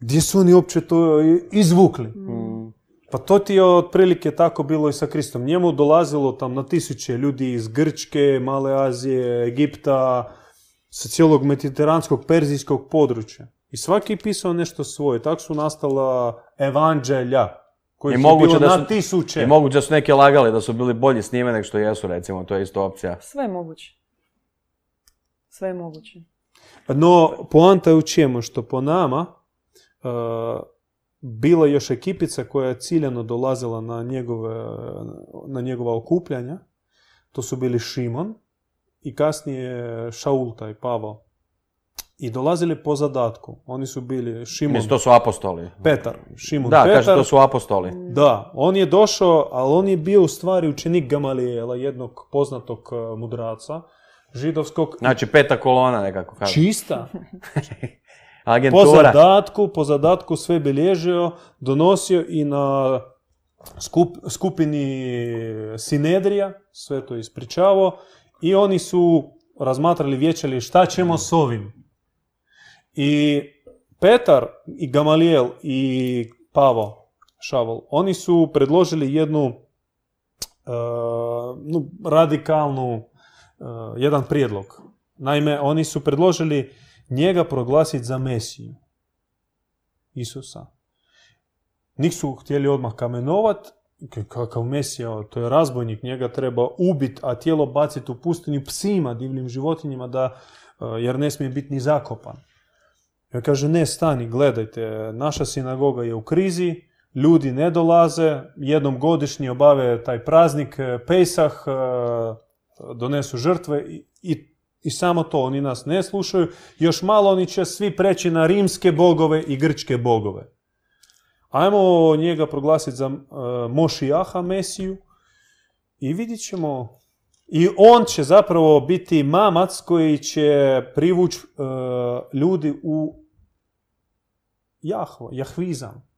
Gdje su oni uopće to izvukli? Mm. Pa to ti je otprilike tako bilo i sa Kristom. Njemu dolazilo tam na tisuće ljudi iz Grčke, Male Azije, Egipta, sa cijelog mediteranskog, perzijskog područja. I svaki je pisao nešto svoje. Tako su nastala evanđelja, koji I je moguće bilo da na su- tisuće. I moguće da su neki lagali da su bili bolji s njime nego što jesu, recimo, to je isto opcija. Sve je moguće. Sve je moguće. No, poanta je u čemu? Što po nama uh, bila još ekipica koja je ciljano dolazila na, njegove, na njegova okupljanja. To su bili Šimon i kasnije Šaul, taj Pavao. I dolazili po zadatku. Oni su bili Šimon, Mislim, to su apostoli. Petar. Šimon Da, Petar. kaže, to su apostoli. Da, on je došao, ali on je bio u stvari učenik Gamalijela, jednog poznatog uh, mudraca, židovskog. Znači, peta kolona nekako kaže. Čista. [LAUGHS] Po Agentura. zadatku, po zadatku sve bilježio, donosio i na skup, skupini Sinedrija, sve to ispričavao i oni su razmatrali vječali šta ćemo s ovim. I Petar i Gamalijel i Pavo Šavol, oni su predložili jednu uh, no, radikalnu, uh, jedan prijedlog. Naime, oni su predložili njega proglasiti za Mesiju. Isusa. Njih su htjeli odmah kamenovat, kakav Mesija, to je razbojnik, njega treba ubit, a tijelo baciti u pustinju psima, divljim životinjima, da, uh, jer ne smije biti ni zakopan. Ja kaže, ne, stani, gledajte, naša sinagoga je u krizi, ljudi ne dolaze, jednom godišnje obave taj praznik, eh, Pesah, eh, donesu žrtve i, i, i samo to, oni nas ne slušaju. Još malo oni će svi preći na rimske bogove i grčke bogove. Ajmo njega proglasiti za uh, Mošijaha, Mesiju, i vidjet ćemo i on će zapravo biti mamac koji će privući ljudi u Jahvo, Jahvizam,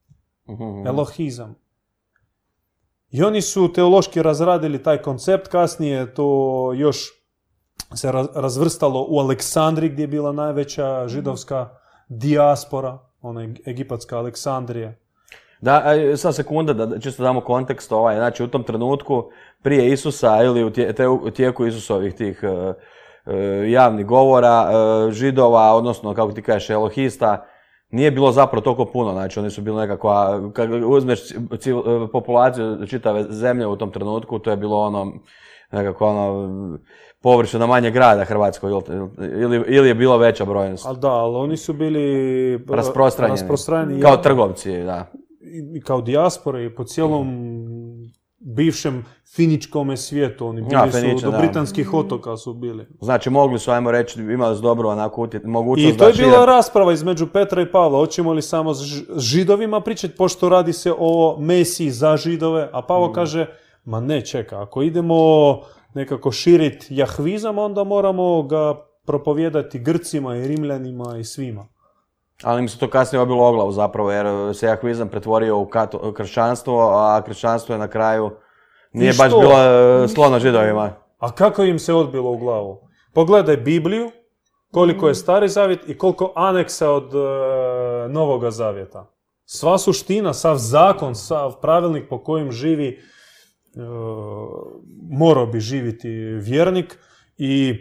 Mhm. Elohizam. I oni su teološki razradili taj koncept, kasnije to još se raz- razvrstalo u Aleksandri gdje je bila najveća židovska dijaspora, ona egipatska Aleksandrija. Da, a, sad sekunda, da čisto damo kontekst ovaj, znači u tom trenutku prije Isusa ili u tije- te- u tijeku Isusovih tih e, e, javnih govora, e, židova, odnosno kako ti kažeš, elohista, nije bilo zapravo toliko puno, znači oni su bili nekakva, kad uzmeš e, populaciju čitave zemlje u tom trenutku, to je bilo ono, nekako ono, površina manje grada Hrvatskoj, ili, ili, je bilo veća brojnost. Ali da, ali oni su bili Rasprostranjeni. rasprostranjeni Kao trgovci, da. I kao dijaspora i po cijelom bivšem finičkome svijetu. Oni bili Ja, su Feniče, do da. britanskih otoka su bili. Znači mogli su, ajmo reći, imali su dobru onako utje- mogućnost I to je da šire- bila rasprava između Petra i Pavla. Hoćemo li samo s židovima pričati, pošto radi se o Mesiji za židove, a Pavo kaže, ma ne, čeka, ako idemo nekako širit jahvizam, onda moramo ga propovijedati Grcima i Rimljanima i svima. Ali mi se to kasnije obilo o glavu zapravo, jer se jahvizam pretvorio u kato- kršćanstvo, a kršćanstvo je na kraju nije baš bilo e, sklono židovima. A kako im se odbilo u glavu? Pogledaj Bibliju, koliko je stari zavjet i koliko aneksa od e, Novoga zavjeta. Sva suština, sav zakon, sav pravilnik po kojem živi, e, morao bi živjeti vjernik i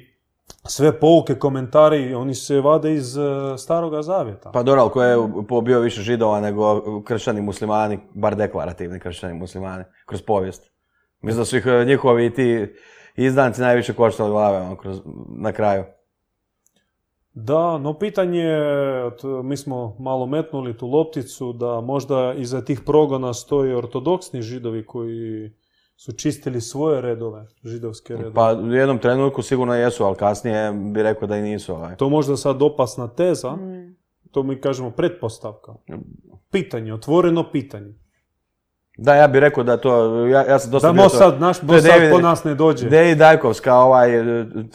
sve pouke, komentari, oni se vade iz e, staroga zavjeta. Pa dobro, ali ko je pobio više židova nego kršćani muslimani, bar deklarativni kršćani muslimani, kroz povijest. Mislim da su ih e, njihovi ti izdanci najviše koštali glave ono, kroz, na kraju. Da, no pitanje, mi smo malo metnuli tu lopticu, da možda iza tih progona stoje ortodoksni židovi koji su čistili svoje redove, židovske redove. Pa u jednom trenutku sigurno jesu, ali kasnije bi rekao da i nisu. Ovaj. To možda sad opasna teza, Mm. to mi kažemo pretpostavka. Pitanje, otvoreno pitanje. Da, ja bih rekao da to, ja, ja sam dosta Da bio mo to- sad, naš David- po nas ne dođe. Deji Dajkovska, ovaj,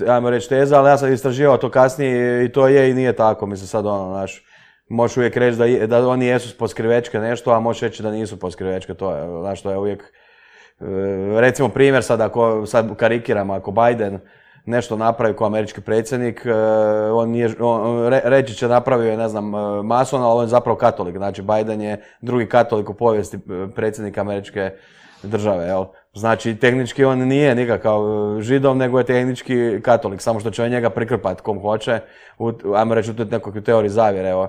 ajmo reći teza, ali ja sam istraživao to kasnije i to je i nije tako, mislim sad ono, naš, možeš uvijek reći da, da oni jesu poskrivečke nešto, a možeš reći da nisu poskrivečke, to je, znaš, to je uvijek, recimo primjer sad, ako sad karikiram, ako Biden nešto napravi kao američki predsjednik, e, on nije, on, re- reći će napravio je, ne znam, e, mason, ali on je zapravo katolik, znači Biden je drugi katolik u povijesti e, predsjednika američke države, jel? Znači, tehnički on nije nikakav e, židov, nego je tehnički katolik, samo što će on njega prikrpati kom hoće, u, ajmo reći u nekoj teoriji zavjere, evo,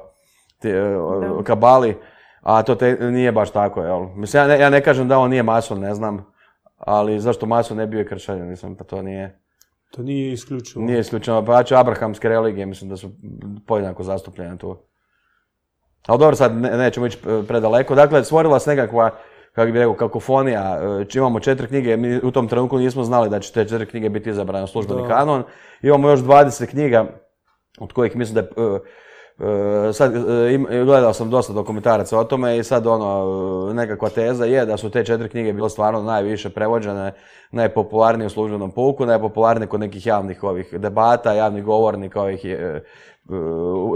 e, Da. kabali, a to te, nije baš tako, jel? Mislim, ja ne, ja ne kažem da on nije mason, ne znam, ali zašto mason ne bio je kršćanin, mislim, pa to nije, To nije isključivo. nije isključeno, pa će abrahamske religije, mislim da su podjednako zastupljene tu. Ali dobro, sad ne, nećemo ići e, predaleko. Dakle, stvorila se nekakva, kako bi rekao, kakofonija. E, či Imamo četiri knjige, mi u tom trenutku nismo znali da će te četiri knjige biti izabrane u službeni kanon. Imamo još 20 knjiga, od kojih mislim da je... e, sad, e, gledao sam dosta dokumentaraca o tome i sad ono, e, nekakva teza je da su te četiri knjige bile stvarno najviše prevođene, najpopularnije u službenom puku, najpopularnije kod nekih javnih ovih debata, javnih govornika ovih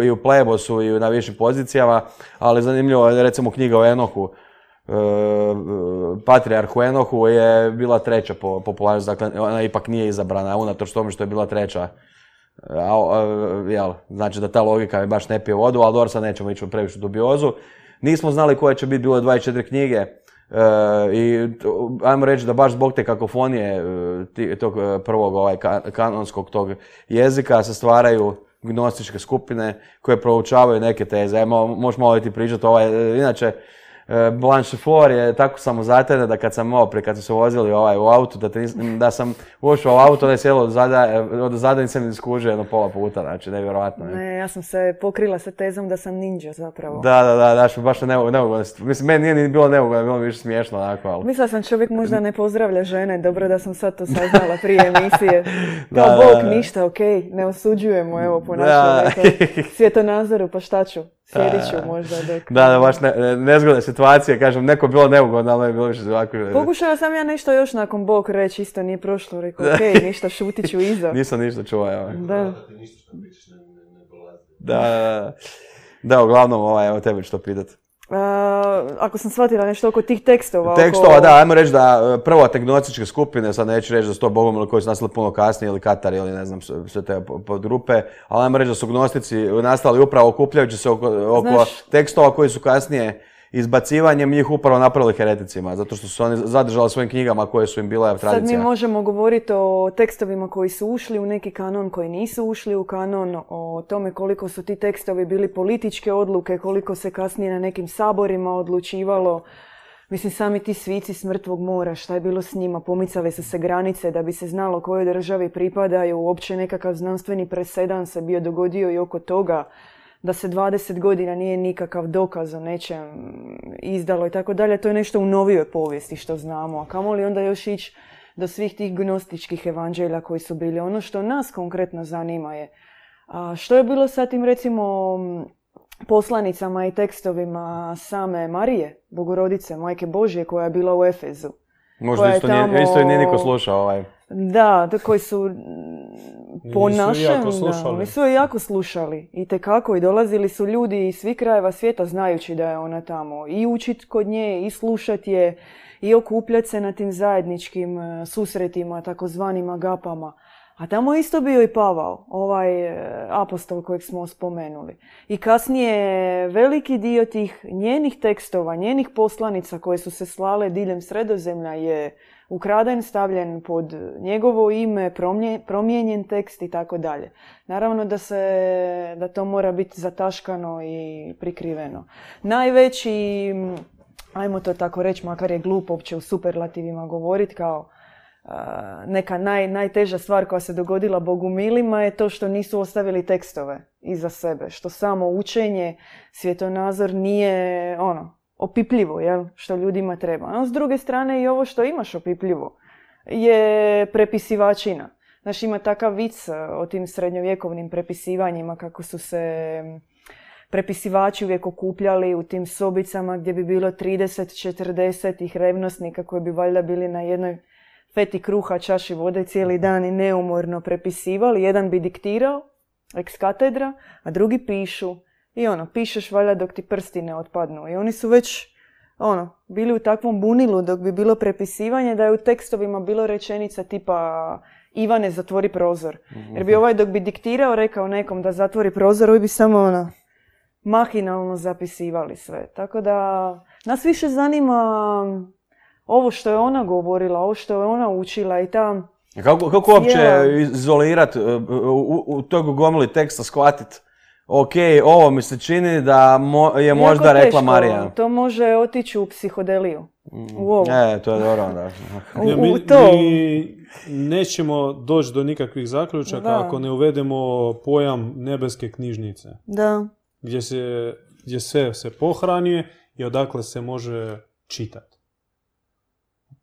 i u plebosu i na višim pozicijama, ali zanimljivo je recimo knjiga o Enohu, Patrijarhu Enohu je bila treća po popularnosti, dakle ona ipak nije izabrana, unatoč tome što je bila treća. A, a, jel, znači da ta logika mi baš ne pije vodu, ali dobro sad nećemo ići u previše dubiozu. Nismo znali koje će biti, bilo je 24 knjige, e, i ajmo reći da baš zbog te kakofonije e, tog e, prvog ovaj, ka- kanonskog tog jezika se stvaraju gnostičke skupine koje proučavaju neke teze. Možeš malo ti pričati ovaj, e, inače, e, Blanche Flor je tako samozatajna da kad sam malo prije, kad smo se vozili ovaj, u autu, da, te da sam ušao u auto, da je sjelo od zada, od zada nisam jedno pola puta, znači nevjerojatno. Ne? Ne, ja sam se pokrila sa tezom da sam ninja zapravo. Da, da, da, daš, baš neugodno. Mislim, meni nije ni bilo neugodno, bilo mi više smiješno onako, ali... Mislila sam čovjek možda ne pozdravlja žene, dobro da sam sad to saznala prije [LAUGHS] emisije. Da, Kao da, da. ništa, okej, ne osuđujemo, evo po našem [LAUGHS] svjetonazoru, pa šta ću, sjedit ću možda dok... [LAUGHS] Da, da, baš ne, ne- nezgodne situacije, kažem, neko je bilo neugodno, ali je bilo više ovako... Pokušala sam ja nešto još nakon Bog reći, isto nije prošlo, rekao, okej, ništa, šutit ću [LAUGHS] iza. Nisam ništa čuo, evo. Da. Da, da, da. Da, uglavnom, ovaj, evo tebe ću to A, ako sam shvatila nešto oko tih tekstova. oko- Tekstova, da, ajmo reći da e, prvo tegnostičke skupine, sad neću reći da su to bogomili koji su nastali puno kasnije ili Katar ili ne znam, sve te po- podgrupe, ali ajmo reći da su gnostici nastali upravo okupljajući se oko, oko Znaš- tekstova koji su kasnije izbacivanjem njih upravo napravili hereticima, zato što su oni zadržali svojim knjigama koje su im bile Sad mi tradicija. možemo govoriti o tekstovima koji su ušli u neki kanon, koji nisu ušli u kanon, o tome koliko su ti tekstovi bili političke odluke, koliko se kasnije na nekim saborima odlučivalo. Mislim, sami ti svici s mrtvog mora, šta je bilo s njima, pomicale su se granice da bi se znalo kojoj državi pripadaju, uopće nekakav znanstveni presedan se bio dogodio i oko toga da se 20 godina nije nikakav dokaz o nečem izdalo i tako dalje. To je nešto u novijoj povijesti što znamo. A kamoli onda još ići do svih tih gnostičkih evanđelja koji su bili. Ono što nas konkretno zanima je a, što je bilo sa tim recimo poslanicama i tekstovima same Marije, Bogorodice, Majke Božje koja je bila u Efezu. Možda isto, nije, isto nije niko slušao ovaj. Da, da, koji su mm, po našem, jako da, slušali. oni su je jako slušali. I tekako, i dolazili su ljudi iz svih krajeva svijeta znajući da je ona tamo. I učit kod nje, i slušat je, i okupljat se na tim zajedničkim e, susretima, takozvanim agapama. A tamo je isto bio i Pavao, ovaj e, apostol kojeg smo spomenuli. I kasnije veliki dio tih njenih tekstova, njenih poslanica koje su se slale diljem sredozemlja je ukraden, stavljen pod njegovo ime, promijenjen tekst i tako dalje. Naravno da se, da to mora biti zataškano i prikriveno. Najveći, ajmo to tako reći, makar je glupo uopće u superlativima govoriti kao neka naj, najteža stvar koja se dogodila bogumilima je to što nisu ostavili tekstove iza sebe. Što samo učenje, svjetonazor nije ono, opipljivo, jel? što ljudima treba. A s druge strane i ovo što imaš opipljivo je prepisivačina. Znaš, ima takav vic e, o tim srednjovjekovnim prepisivanjima kako su se prepisivači uvijek okupljali u tim sobicama gdje bi bilo 30-40 tih revnosnika koji bi valjda bili na jednoj feti kruha, čaši vode cijeli dan i neumorno prepisivali. Jedan bi diktirao, ex katedra, a drugi pišu. I ono, pišeš valjda dok ti prsti ne otpadnu. I oni su već ono, bili u takvom bunilu dok bi bilo prepisivanje da je u tekstovima bilo rečenica tipa Ivane zatvori prozor. Jer bi ovaj dok bi diktirao rekao nekom da zatvori prozor, ovi bi samo ono, mahinalno zapisivali sve. Tako da nas više zanima ovo što je ona govorila, ovo što je ona učila i ta... Kako, kako uopće izolirati, u, u tog gomili teksta shvatit ok, ovo mi se čini da mo- je možda Jako rekla teško, Marija. To može otići u psihodeliju. U ovo. E, to je dobro onda. U, Ja, u mi, to. mi nećemo doći do nikakvih zaključaka Da. ako ne uvedemo pojam nebeske knjižnice. Da. Gdje, se, gdje sve se pohranjuje i odakle se može čitati.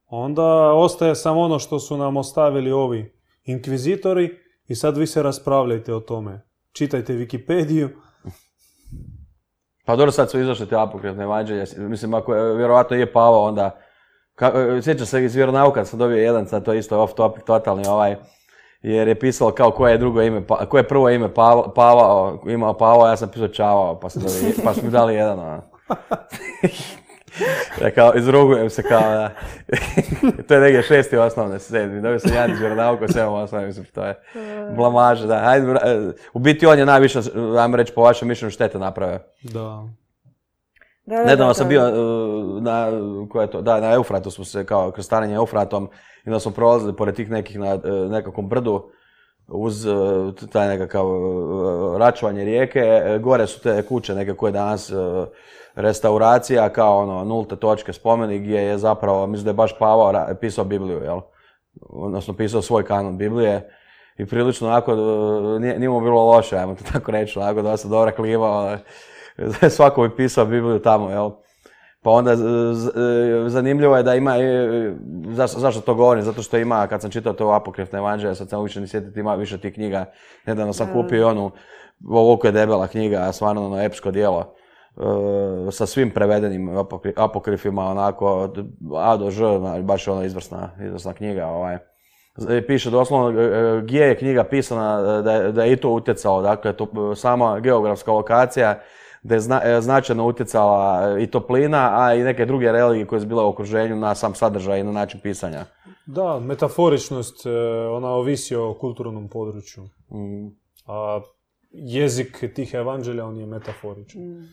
Onda ostaje samo ono što su nam ostavili ovi inkvizitori i sad vi se raspravljajte o tome. Čitajte Wikipediju. Pa dobro, sad su izašle te apokrifne evanđelje. Mislim, ako je, vjerovatno je Pavao, onda... Ka, e, sjećam se iz vjeronauka, sam dobio jedan, sad to je isto off topic, totalni ovaj, jer je pisalo kao koje je drugo ime, pa, koje je prvo ime Pavao, Pavao, imao Pavao, ja sam pisao Čavao, pa, sam dobio, pa su mi dali jedan, ono. [LAUGHS] Rekao, izrugujem se kao da. to je negdje šesti osnovne, sedmi. Dobio sam jedan iz vjeronauka, sedam osnovne, mislim, to je blamaža, da. Hajde, bra- u biti on je najviše, ajmo reći, po vašem mišljenju štete napravio. Da. Da, da, Nedavno da, sam bio uh, na, ko je to, da, na Eufratu smo se kao krstarenje Eufratom i onda smo prolazili pored tih nekih na uh, nekakvom brdu uz uh, taj nekakav uh, račvanje rijeke, e, gore su te kuće neke koje danas uh, restauracija kao ono nulte točke spomenik gdje je zapravo, mislim da je baš Pavao pisao Bibliju, jel? Odnosno pisao svoj kanon Biblije i prilično onako, uh, nije, nije mu bilo loše, ajmo to [LAUGHS] tako reći, onako dosta dobra klima, [LAUGHS] svako bi pisao Bibliju tamo, jel? Pa onda e, zanimljivo je da ima, e, zašto, zašto to govorim? Zato što ima, kad sam čitao to apokrifne evanđelje, sad sam više sjetiti, ima više tih knjiga. Nedavno sam kupio onu, ovoliko je debela knjiga, stvarno ono epsko dijelo. E, sa svim prevedenim apokri- apokrifima, onako, od A do Ž, baš je ono izvrsna, izvrsna knjiga, ovaj. Piše doslovno e, gdje je knjiga pisana, e, da je, da je i to utjecalo, dakle, to, e, sama geografska lokacija, da je zna- e, značajno utjecala e, i toplina, a i neke druge religije koje su bile u okruženju na sam sadržaj i na način pisanja. Da, metaforičnost, e, ona ovisi o kulturnom području. Mm. A jezik tih evanđelja, on je metaforičan. Mm.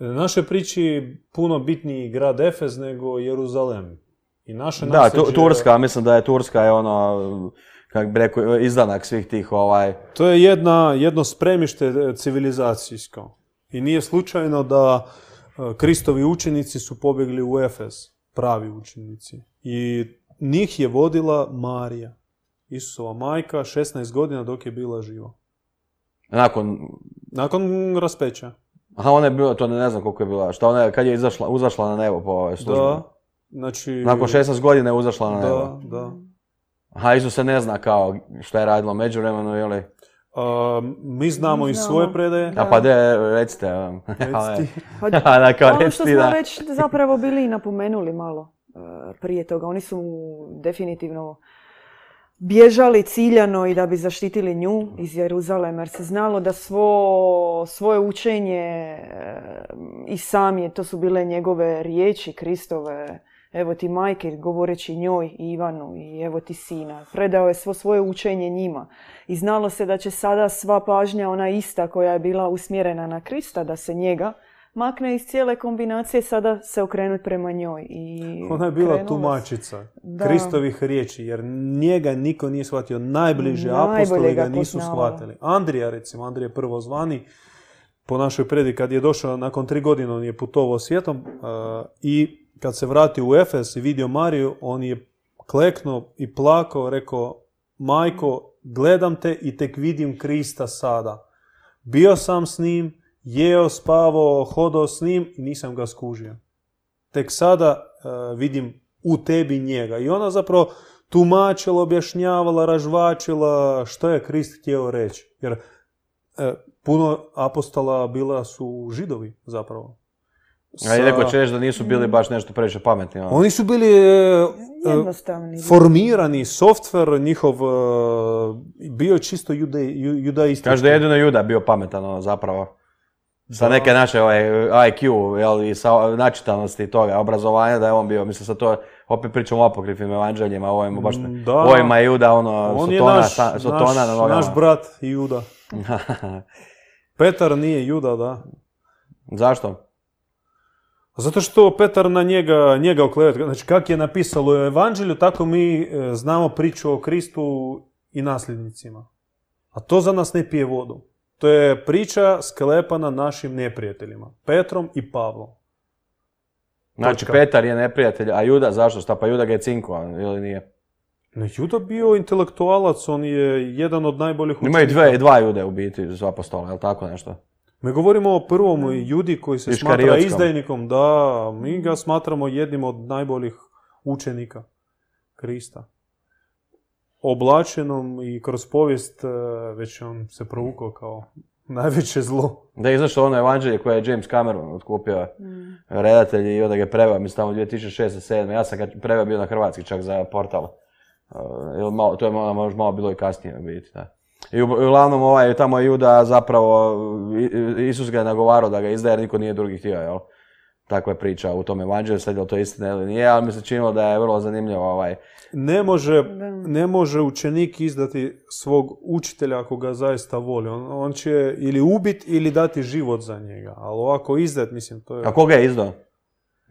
U našoj priči puno bitniji grad Efez nego Jeruzalem. I naše Da, nasljeđe- Turska, mislim da je Turska je ono, kako bi rekao, izdanak svih tih ovaj, To je jedna, jedno spremište e, civilizacijsko. I nije slučajno da e, Kristovi učenici su pobjegli u Efes, pravi učenici. I njih je vodila Marija, Isusova majka, 16 godina dok je bila živa. nakon, Nakon raspeća. Aha ona je bila, to ne znam koliko je bila, šta ona je, kad je izašla, uzašla na nebo po ovoj službi? Da, znači... Nakon 16 godina je uzašla na nebo. Da, da. Aha, Isus se ne zna kao šta je radilo međuvremenu ili... A, mi znamo Mi iz znamo. svoje predaje. Da. A pa de, recite. Reci ti. [LAUGHS] Pa, da, [LAUGHS] [LAUGHS] kao ono što smo da. već zapravo bili i napomenuli malo e, prije toga. Oni su definitivno bježali ciljano i da bi zaštitili nju iz Jeruzalema jer se znalo da svo svoje učenje e, i sam je, to su bile njegove riječi Kristove, evo ti majke govoreći njoj i Ivanu i evo ti sina. Predao je svo svoje učenje njima. I znalo se da će sada sva pažnja ona ista koja je bila usmjerena na Krista, da se njega makne iz cijele kombinacije, sada se okrenut prema njoj. I Ona je bila tumačica Da. Kristovih riječi, jer njega niko nije shvatio. Najbliže Najbolje apostoli ga nisu shvatili. Andrija, recimo, Andrija je prvo zvani, po našoj predi, kad je došao nakon tri godine, on je putovao svijetom uh, i kad se vratio u Efes i vidio Mariju, on je kleknuo i plakao, rekao, majko, gledam te i tek vidim Krista sada. Bio sam s njim, jeo, spavao, hodao s njim i nisam ga skužio. Tek sada e, vidim u tebi njega. I ona zapravo tumačila, objašnjavala, ražvačila što je Krist htio reći. Jer e, puno apostola bila su židovi zapravo. A Sa- neko će reći da nisu bili baš nešto previše pametni. ono. Oni su bili e, e, Jednostavni. formirani, softver njihov e, bio je čisto judaistički. Kaže da je jedino Juda bio pametan, ono, zapravo. Sa neke naše ovaj, IQ, jel, i sa načitanosti toga, obrazovanja, da je on bio, mislim, sa to, opet pričamo o apokrifnim evanđeljima, ovo je baš, Mm, da. ovo je Juda, ono, On Sotona, naš, sa- Sotona naš, na nogama. naš brat Juda. [LAUGHS] Petar nije Juda, da. Zašto? Zato što Petar na njega, njega okleveta. Znači, kak je napisalo u evanđelju, tako mi e, znamo priču o Kristu i nasljednicima. A to za nas ne pije vodu. To je priča sklepana našim neprijateljima. Petrom i Pavlom. Znači, Točka. Petar je neprijatelj, a Juda, zašto? Šta, pa Juda ga je cinko, ili nije? No, Juda bio intelektualac, on je jedan od najboljih Imaju učenika. dve, dva Jude u biti, s apostola, jel tako nešto? Mi govorimo o prvom Judi koji se smatra izdajnikom. Da, mi ga smatramo jednim od najboljih učenika Krista. Oblačenom i kroz povijest e, već on se provukao kao najveće zlo. Da je izašlo ono evanđelje koje je James Cameron otkupio redatelj i onda ga je preveo, mislim tamo 2006-2007. Ja sam ga preveo bio na hrvatski čak za portal. Uh, malo, to je malo, možda malo bilo i kasnije u biti, da. I u- uglavnom ovaj, tamo je Juda zapravo, Isus ga je nagovarao da ga izdaje jer niko nije drugi htio, jel? Takva je priča u tom evanđelju, sad je li to istina ili nije, ali mi se činilo da je vrlo zanimljivo ovaj. Ne može, ne može učenik izdati svog učitelja ako ga zaista voli. On, on će ili ubiti ili dati život za njega. Ali ovako izdat, mislim, to je... A koga je izdao?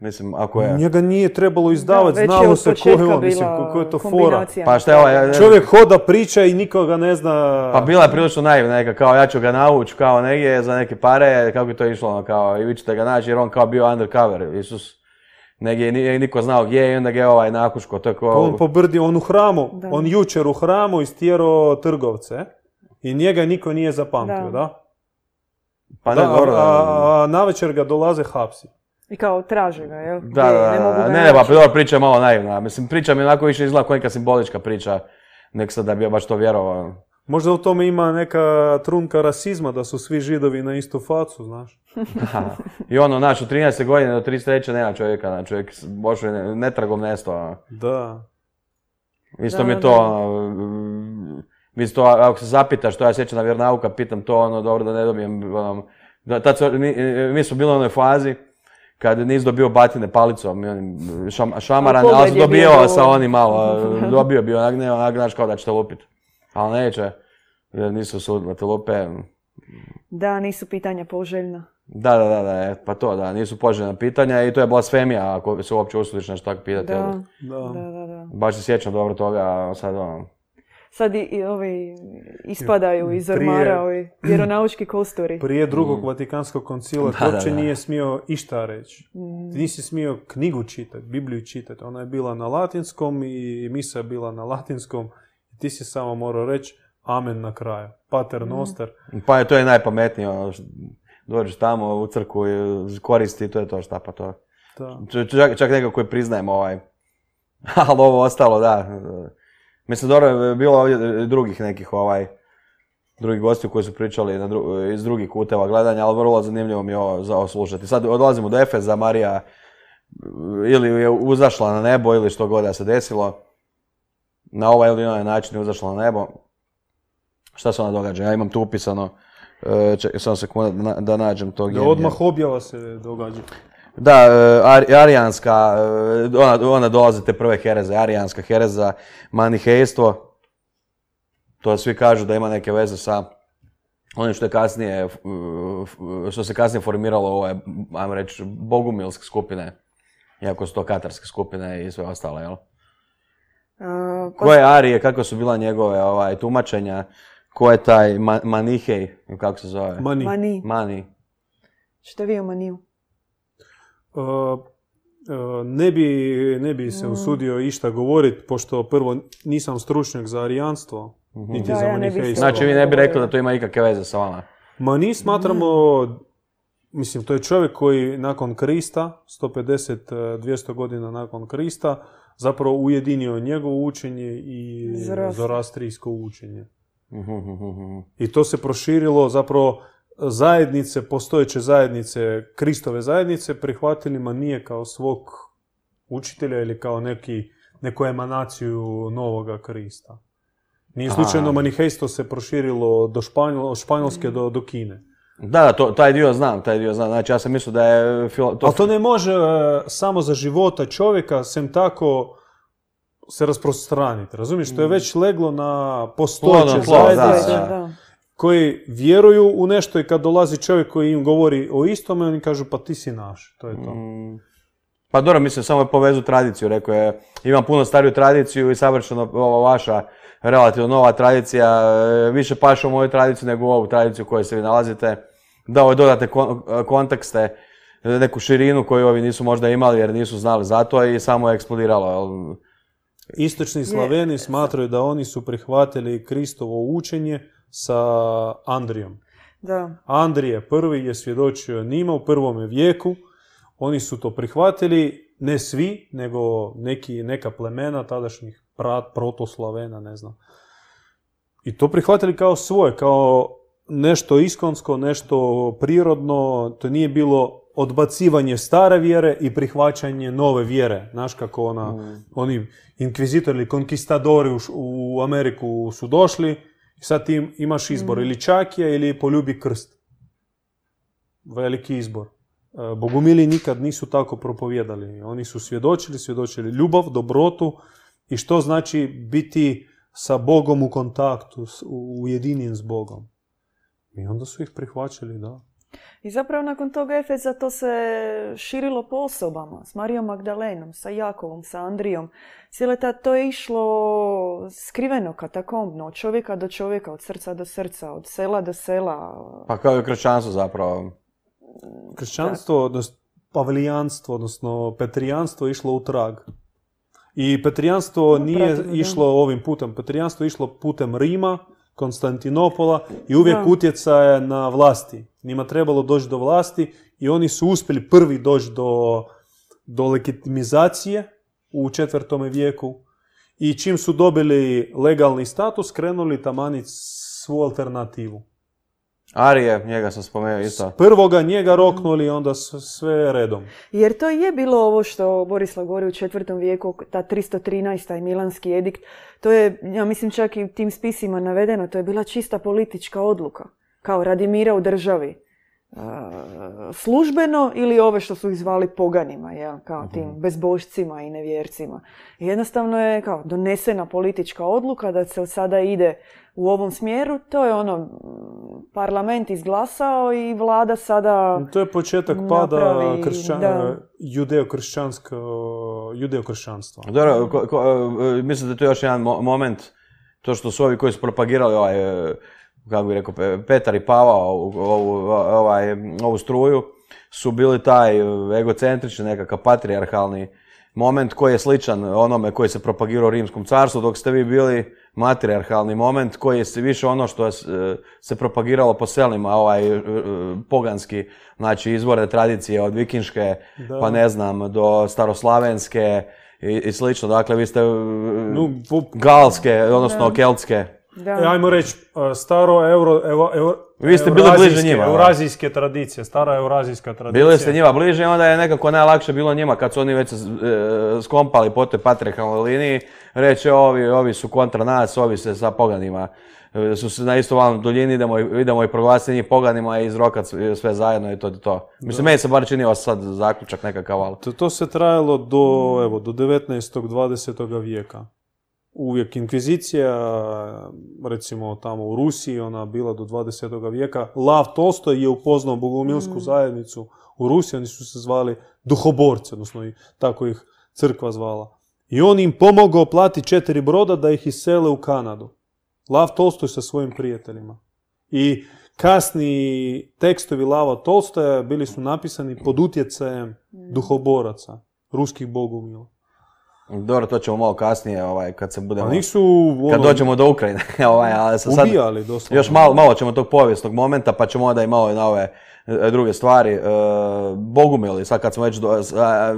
Mislim, ako je... Njega nije trebalo izdavati, je znalo se ko je on, mislim, ko- ko je to fora. Pa šta je ovaj... Čovjek hoda, priča i nikoga ne zna... Pa bila je prilično naivna neka, kao ja ću ga navući kao negdje za neke pare, kako bi to išlo, ono, kao i vi ćete ga naći jer on kao bio undercover, Isus. Negdje nije niko znao gdje je i onda ga je ovaj nakuško, to je kao... Pa on pobrdi, on u hramu, Da. on jučer u hramu istjerao trgovce i njega niko nije zapamtio, da? Da. pa ne, Da, a, a navečer ga dolaze hapsi. I kao traže ga, jel? da, da, je, ne mogu da, ga ne, ne, pa priča je malo naivna, mislim, priča mi onako više izgleda kao neka simbolička priča, nek sad da bi ja baš to vjerovao. Možda u tome ima neka trunka rasizma, da su svi židovi na istu facu, znaš. [LAUGHS] I ono, znaš, od 13. godine do 33. nema čovjeka, znači čovjek je ne- netragom nesto, ono. Da. Isto Da, mi je da, to, da. ono, mm, mislim to, ako se zapitaš što ja sjećam na vjernauka, pitam to, ono, dobro da ne dobijem, ono, da, tad su- mi, mi smo bili u onoj fazi kad nisi dobio batine palicom, onim šam, šamaran, ali je dobio bio sa onim malo, [LAUGHS] dobio bi onak, ne, onak, znaš kao da će te lupit. Ali neće, jer nisu sudili te lupe. Da, nisu pitanja poželjna. Da, da, da, da, e, pa to, da, nisu poželjna pitanja i to je blasfemija ako se uopće usudiš nešto tako pitati. Da, Da. da, da, da. Baš se sjećam dobro toga, a sad ono, Sad i, i ovi ispadaju iz Prije- ormara, ovi vjeronaučki kosturi. [CLEARS THROAT] Prije drugog Vatikanskog koncila Mm. Da, ti da, uopće da. nije smio išta reći. Mm. Ti nisi smio knjigu čitati, Bibliju čitati. Ona je bila na latinskom i misa je bila na latinskom. I ti si samo morao reći amen na kraju. Pater Mm. noster. Pa je to je najpametnije, ono, dođeš tamo u crkvu i koristi, to je to šta pa to. Da. Č- Čak, čak nekako priznajem ovaj, [LAUGHS] ali ovo ostalo, da. Mislim, dobro je bilo ovdje drugih nekih ovaj, drugih gostiju koji su pričali na dru- iz drugih kuteva gledanja, ali vrlo zanimljivo mi je ovo za ovo slušati. Sad odlazimo do Efeza, Marija ili je uzašla na nebo ili što god da se desilo. Na ovaj ili onaj način je uzašla na nebo. Šta se ona događa? Ja imam tu upisano, e, čekaj samo sekundu da, na- da nađem to gdje Da odmah objava se događa. Da, e, Ar- arijanska, e, ona, ona dolaze te prve hereze, arijanska hereza, manihejstvo, to svi kažu da ima neke veze sa onim što je kasnije, što se kasnije formiralo ove, ajmo reći, bogumilske skupine, iako su to katarske skupine i sve ostale, jel? Ko je Arije, kako su bila njegove ovaj, tumačenja, ko je taj ma- manihej, kako se zove? Mani. Mani. Mani. Što vi o maniju? Uh, uh, ne bi, ne bi Mm. se usudio išta govoriti, pošto prvo nisam stručnjak za arijanstvo, niti Da, za ja Znači vi ne bi rekli da to ima ikakve veze sa vama? Ma ni smatramo, mislim, to je čovjek koji nakon Krista, 150-200 godina nakon Krista, zapravo ujedinio njegovo učenje i Zoroastr. zoroastrijsko učenje. Mhm, I to se proširilo, zapravo zajednice, postojeće zajednice, Kristove zajednice, prihvatili manije kao svog učitelja ili kao neki, neku emanaciju novoga Krista. Nije slučajno manihejstvo se proširilo do Španjol, od Španjolske do, do Kine. Da, da, to, taj dio znam, taj dio znam. Znači, ja sam mislio da je... filo- Ali to ne može e, samo za života čovjeka sem tako se rasprostraniti. Razumiješ? To je već leglo na postojeće zajednice da. da. Koji vjeruju u nešto i kad dolazi čovjek koji im govori o istome, oni kažu pa ti si naš. To je to. Mm. Pa dobro, mislim, samo je povezu tradiciju, rekao je, imam puno stariju tradiciju i savršeno ova vaša relativno nova tradicija, e, više paše u moju tradiciju nego u ovu tradiciju u kojoj se vi nalazite. Dao je dodatne kon- kontekste, e, neku širinu koju ovi nisu možda imali jer nisu znali za to i samo je eksplodiralo. Istočni Slaveni smatraju da oni su prihvatili Kristovo učenje sa Andrijom. Da. Andrije prvi je svjedočio njima u prvome vijeku. Oni su to prihvatili, ne svi, nego neki, neka plemena tadašnjih prat, protoslavena, ne znam. I to prihvatili kao svoje, kao nešto iskonsko, nešto prirodno. To nije bilo odbacivanje stare vjere i prihvaćanje nove vjere. Znaš kako ona, oni inkvizitori ili konkistadori u, u Ameriku su došli i sad ti imaš izbor ili čakija ili poljubi krst. Veliki izbor. E, Bogumili nikad nisu tako propovjedali. Oni su svjedočili, svjedočili ljubav, dobrotu i što znači biti sa Bogom u kontaktu, ujedinjen s Bogom. I onda su ih prihvaćali, da. I zapravo nakon toga Efeza to se širilo po osobama, s Marijom Magdalenom, sa Jakovom, sa Andrijom. Cijele ta, to je išlo skriveno, katakombno, od čovjeka do čovjeka, od srca do srca, od sela do sela. Pa kao i kršćanstvo zapravo. Kršćanstvo, odnosno pavelijanstvo, odnosno petrijanstvo je išlo u trag. I petrijanstvo No, nije išlo ovim putem. Petrijanstvo je išlo putem Rima, Konstantinopola i uvijek Da. utjecaje na vlasti. Njima trebalo doći do vlasti i oni su uspjeli prvi doći do, do legitimizacije u četvrtome vijeku. I čim su dobili legalni status, krenuli tamaniti svu alternativu. Arije, njega sam spomenuo isto. Prvoga njega roknuli, onda sve redom. Jer to je bilo ovo što Borislav govori u četvrtom vijeku, ta 313. taj Milanski edikt. To je, ja mislim čak i u tim spisima navedeno, to je bila čista politička odluka. Kao radi mira u državi. Službeno ili ove što su ih zvali poganima, jel? kao tim bezbožcima i nevjercima. Jednostavno je kao donesena politička odluka da se sada ide u ovom smjeru. To je ono, parlament izglasao i vlada sada... To je početak pada kršćan, da. judeo-kršćansko, judeo-kršćanstva. Dobro, ko, ko, e, mislim da je to još jedan mo- moment, to što su ovi koji su propagirali ovaj, e, kako bi rekao, Pe- Petar i Pavao, ovu, ovu, ovaj, ovu struju, su bili taj e, egocentrični, nekakav patrijarhalni moment koji je sličan onome koji se propagirao u Rimskom carstvu, dok ste vi bili matrijarhalni moment koji je se više ono što e, se propagiralo po selima, ovaj e, poganski, znači izvorne tradicije od vikinške, Da. pa ne znam, do staroslavenske i, i slično. Dakle, vi ste No, galske, odnosno keltske. Da. e, ajmo reći, e, staro euro, euro, euro- Vi ste bili bliže eurazijske- njima. Eurazijske tradicije, stara eurazijska tradicija. Bili ste njima bliže i onda je nekako najlakše bilo njima kad su oni već e, skompali po toj patrijarhalnoj liniji, reći ovi, ovi su kontra nas, ovi se sa poganima e, su se na isto valnoj duljini, idemo, i- idemo i proglasiti njih poganima i izrokat sve zajedno i to je to. Mislim, meni se bar činio sad zaključak nekakav, ali... To, to se trajalo do, evo, do 19. 20. vijeka. Uvijek inkvizicija, recimo tamo u Rusiji, ona bila do 20. vijeka. Lav Tolstoj je upoznao bogumilsku zajednicu u Rusiji, oni su se zvali duhoborci, odnosno i tako ih crkva zvala. I on im pomogao plati četiri broda da ih isele u Kanadu. Lav Tolstoj sa svojim prijateljima. I kasni tekstovi Lava Tolstoja bili su napisani pod utjecajem duhoboraca, ruskih bogumila. Dobro, to ćemo malo kasnije, ovaj, kad se budemo... A njih su Kad ono, dođemo do Ukrajine, [LAUGHS] ovaj, ali sam sad... ubijali doslovno. Još malo, malo ćemo tog povijesnog momenta, pa ćemo onda i malo na ove e, druge stvari. E, Bogumili, sad kad smo već, do,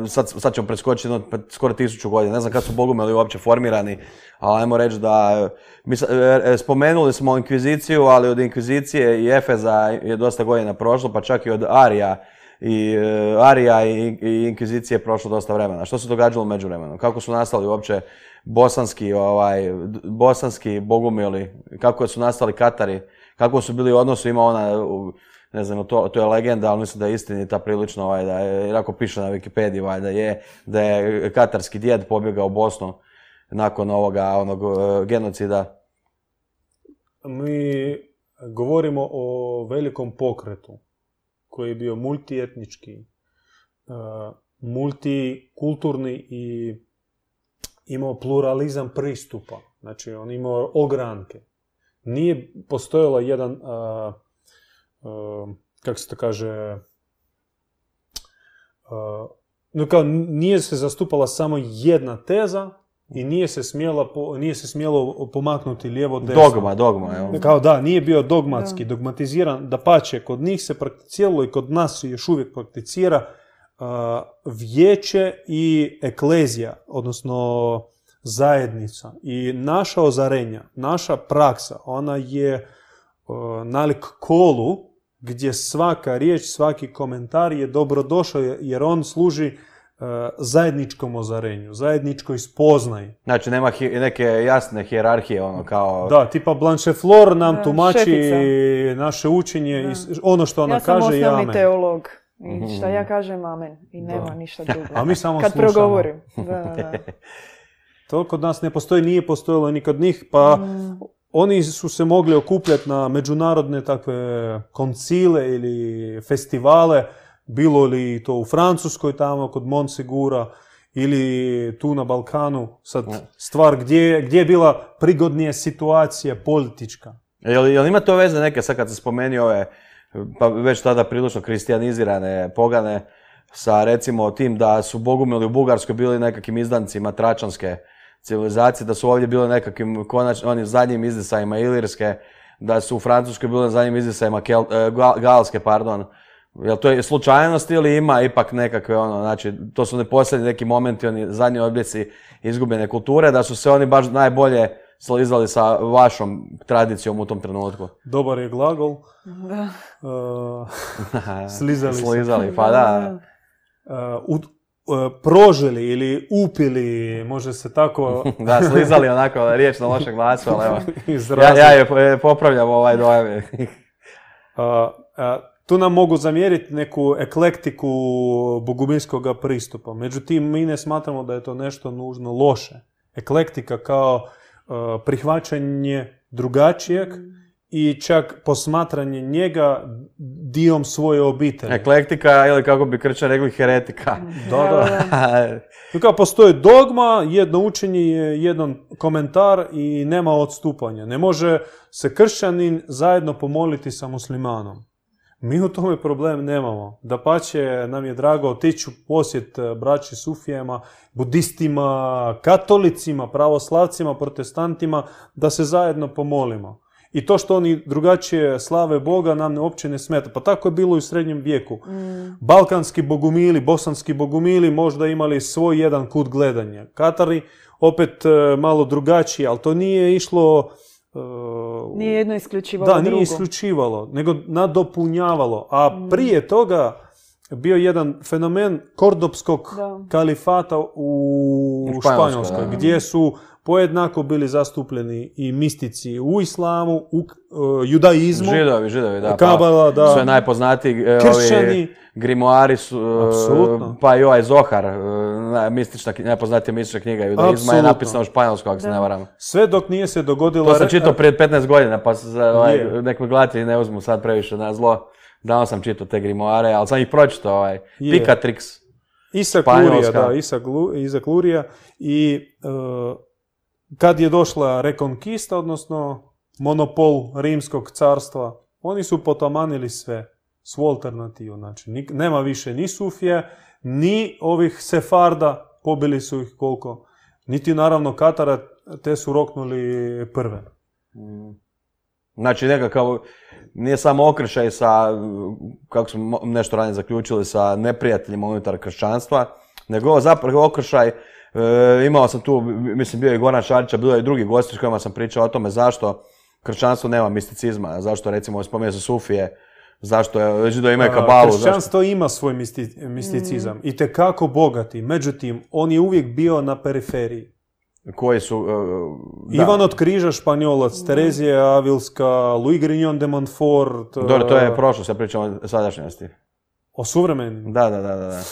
sad, sad ćemo preskočiti jedno, pred skoro tisuću godina, ne znam kad su Bogumili uopće formirani, ali ajmo reći da, mi, e, e, spomenuli smo inkviziciju, ali od inkvizicije i Efeza je dosta godina prošlo, pa čak i od Arija i e, Arija i, inkvizicije je prošlo dosta vremena. Što se događalo u međuvremenu? Kako su nastali uopće bosanski, ovaj, bosanski bogumili, kako su nastali Katari, kako su bili u odnosu, ima ona ne znam, to, to je legenda, ali mislim da je istinita prilično, ovaj, da je, jer ako piše na Wikipediji, ovaj, da je, da je katarski djed pobjegao u Bosnu nakon ovoga, onog e, genocida. Mi govorimo o velikom pokretu koji je bio multietnički, multikulturni i imao pluralizam pristupa. Znači, on imao ogranke. Nije postojala jedan, a, kako se to kaže, no kao, nije se zastupala samo jedna teza i nije se, smjela, nije se smjelo pomaknuti lijevo desno. Dogma, dogma. Evo. Kao da, nije bio dogmatski, dogmatiziran. Da pače, kod njih se prakticiralo i kod nas se još uvijek prakticira vijeće i eklezija, odnosno zajednica. I naša ozarenja, naša praksa, ona je nalik kolu gdje svaka riječ, svaki komentar je dobrodošao jer on služi zajedničkom ozarenju, zajedničkoj spoznaji. Znači nema neke jasne hijerarhije, ono kao... Da, tipa Blanche Flor nam tumači naše učenje i ono što ona kaže ja sam teolog. I šta ja kažem, amen. I nema ništa [LAUGHS] drugo. A mi samo Kad slušamo. progovorim. Da, da. [LAUGHS] To kod nas ne postoji, nije postojalo ni kod njih, pa mm. oni su se mogli okupljati na međunarodne takve koncile ili festivale, bilo li to u Francuskoj tamo kod Monsigura ili tu na Balkanu, sad stvar gdje, gdje je bila prigodnija situacija politička. Jel, jel ima to veze neke, sad kad se spomeni ove pa već tada prilično kristijanizirane pogane, sa recimo tim da su bogumili u Bugarskoj bili nekakvim izdancima tračanske civilizacije, da su ovdje bili nekakvim konačnim, onim zadnjim izdisajima Ilirske, da su u Francuskoj bili zadnjim izdisajima e, Galske, pardon. Jel to je slučajnost ili ima ipak nekakve ono, znači to su ne posljednji neki momenti, oni zadnji oblici izgubljene kulture, da su se oni baš najbolje slizali sa vašom tradicijom u tom trenutku. Dobar je glagol. Da. Uh, [LAUGHS] slizali. slizali, pa da. Uh, uh, prožili ili upili, može se tako... [LAUGHS] da, slizali onako riječ na lošeg glasu, ali evo. [LAUGHS] ja, ja je popravljam ovaj dojam. Tu nam mogu zamjeriti neku eklektiku boguminskog pristupa. Međutim, mi ne smatramo da je to nešto nužno loše. Eklektika kao prihvaćanje drugačijeg i čak posmatranje njega dijom svoje obitelji. Eklektika ili kako bi krčan rekli heretika. Da, da. [LAUGHS] kao postoji dogma, jedno učenje je jedan komentar i nema odstupanja. Ne može se kršćanin zajedno pomoliti sa muslimanom. Mi u tome problem nemamo. Da pače, nam je drago otići u posjet e, braći Sufijema, budistima, katolicima, pravoslavcima, protestantima, da se zajedno pomolimo. I to što oni drugačije slave Boga nam uopće ne smeta. Pa tako je bilo i u srednjem vijeku. Mm. Balkanski bogumili, bosanski bogumili možda imali svoj jedan kut gledanja. Katari opet e, malo drugačije, ali to nije išlo Uh, nije jedno isključivalo Da, nije isključivalo, nego nadopunjavalo. A mm. prije toga bio jedan fenomen kordopskog kalifata u, Španjolskoj, gdje su pojednako bili zastupljeni i mistici u islamu, u uh, judaizmu. Židovi, židovi, da. Kabala, pa, da. Sve najpoznatiji e, ovi grimuari su, uh, pa i ovaj Zohar, uh, mistična, najpoznatija mistična knjiga judaizma je napisana u španjolsku, ako se ne varam. Sve dok nije se dogodilo... To sam čitao prije 15 godina, pa za, ovaj, nek me gledati ne uzmu sad previše na zlo. Davno sam čitao te grimoare, ali sam ih pročitao, ovaj, Picatrix. Isak Lurija, da, Isak, Lurija. I kad je došla rekonkista, odnosno monopol rimskog carstva, oni su potamanili sve, svu alternativu. Znači, nema više ni Sufije, ni ovih Sefarda, pobili su ih koliko, niti naravno Katara, te su roknuli prve. Mm. Znači nekakav, nije samo okršaj sa, kako smo nešto ranije zaključili, sa neprijateljima unutar kršćanstva, nego zapravo okršaj E, imao sam tu, mislim bio je Goran Šarića, bilo je i drugi gosti s kojima sam pričao o tome zašto kršćanstvo nema misticizma, zašto recimo spomenuo se Sufije, zašto je, da imaju kabalu. Kršćanstvo ima svoj misticizam mm. i tekako bogati, međutim on je uvijek bio na periferiji. koji su... e, da. Ivan od Križa, Španjolac, Terezija Avilska, Louis Grignon de Montfort. Dobro, to e, je prošlo, sad pričamo o sadašnjosti. O suvremenim. Da, da, da, da.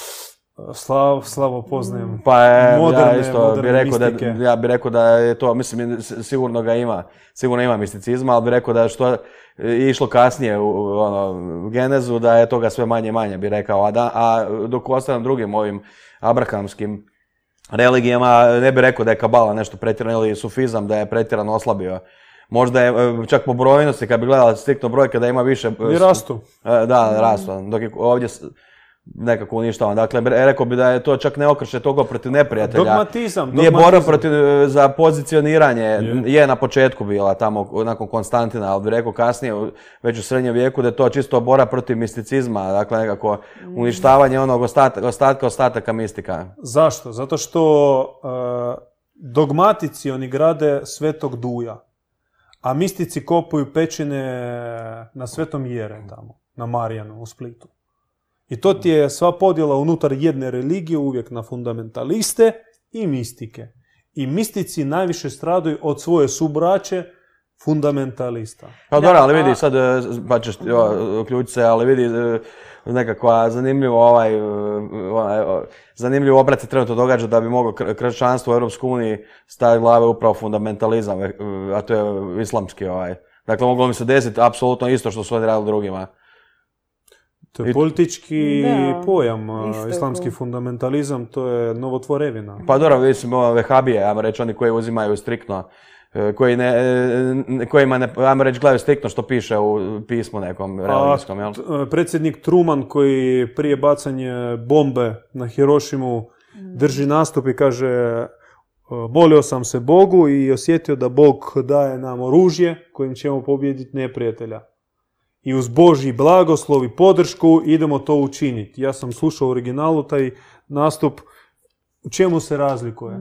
Slav, slavo poznajem. Pa je, ja isto bi rekao da, ja bi rekao da je to, mislim, sigurno ga ima, sigurno ima misticizma, ali bi rekao da je što je išlo kasnije u, ono, genezu, da je toga sve manje manje, bi rekao, a, da, a dok u ostalim drugim ovim abrahamskim religijama, ne bi rekao da je kabala nešto pretjerano ili sufizam da je pretjerano oslabio. Možda je e, čak po brojnosti, kad bi gledala striktno brojke, da ima više... e, I rastu. E, Da, rastu. Dok je ovdje nekako uništavan. Dakle, rekao bi da je to čak ne okrše toga protiv neprijatelja. Dogmatizam, Nije borba dogmatizam. protiv e, za pozicioniranje. Je. Je na početku bila tamo nakon Konstantina, ali bi rekao kasnije, već u srednjem vijeku, da je to čisto borba protiv misticizma. Dakle, nekako uništavanje onog ostataka, ostatka, ostataka mistika. Zašto? Zato što e, dogmatici oni grade svetog duja, a mistici kopuju pećine na svetom jere tamo, na Marijanu u Splitu. I to ti je sva podjela unutar jedne religije uvijek na fundamentaliste i mistike. I mistici najviše stradaju od svoje subraće fundamentalista. Pa dobro, ali vidi sad, e, pa ćeš se, ali vidi e, nekakva zanimljivo ovaj, e, onaj, o, zanimljivo obrat se trenutno događa da bi moglo kr- kršćanstvo u Europskoj uniji staviti glave upravo fundamentalizam, a to je islamski ovaj. Dakle, moglo mi se desiti apsolutno isto što su oni radili drugima. To je politički Da, pojam, islamski fundamentalizam, to je novotvorevina. Pa dobro, mislim, ovo, vehabije, ajmo reći, oni koji uzimaju striktno, e, koji ne, e, kojima ne, ajmo reći, gledaju striktno što piše u pismu nekom religijskom, jel? t- e, predsjednik Truman koji prije bacanja bombe na Hirošimu drži nastup i kaže molio sam se Bogu i osjetio da Bog daje nam oružje kojim ćemo pobijediti neprijatelja. I uz Božji blagoslov i podršku idemo to učiniti. Ja sam slušao u originalu taj nastup. U čemu se razlikuje?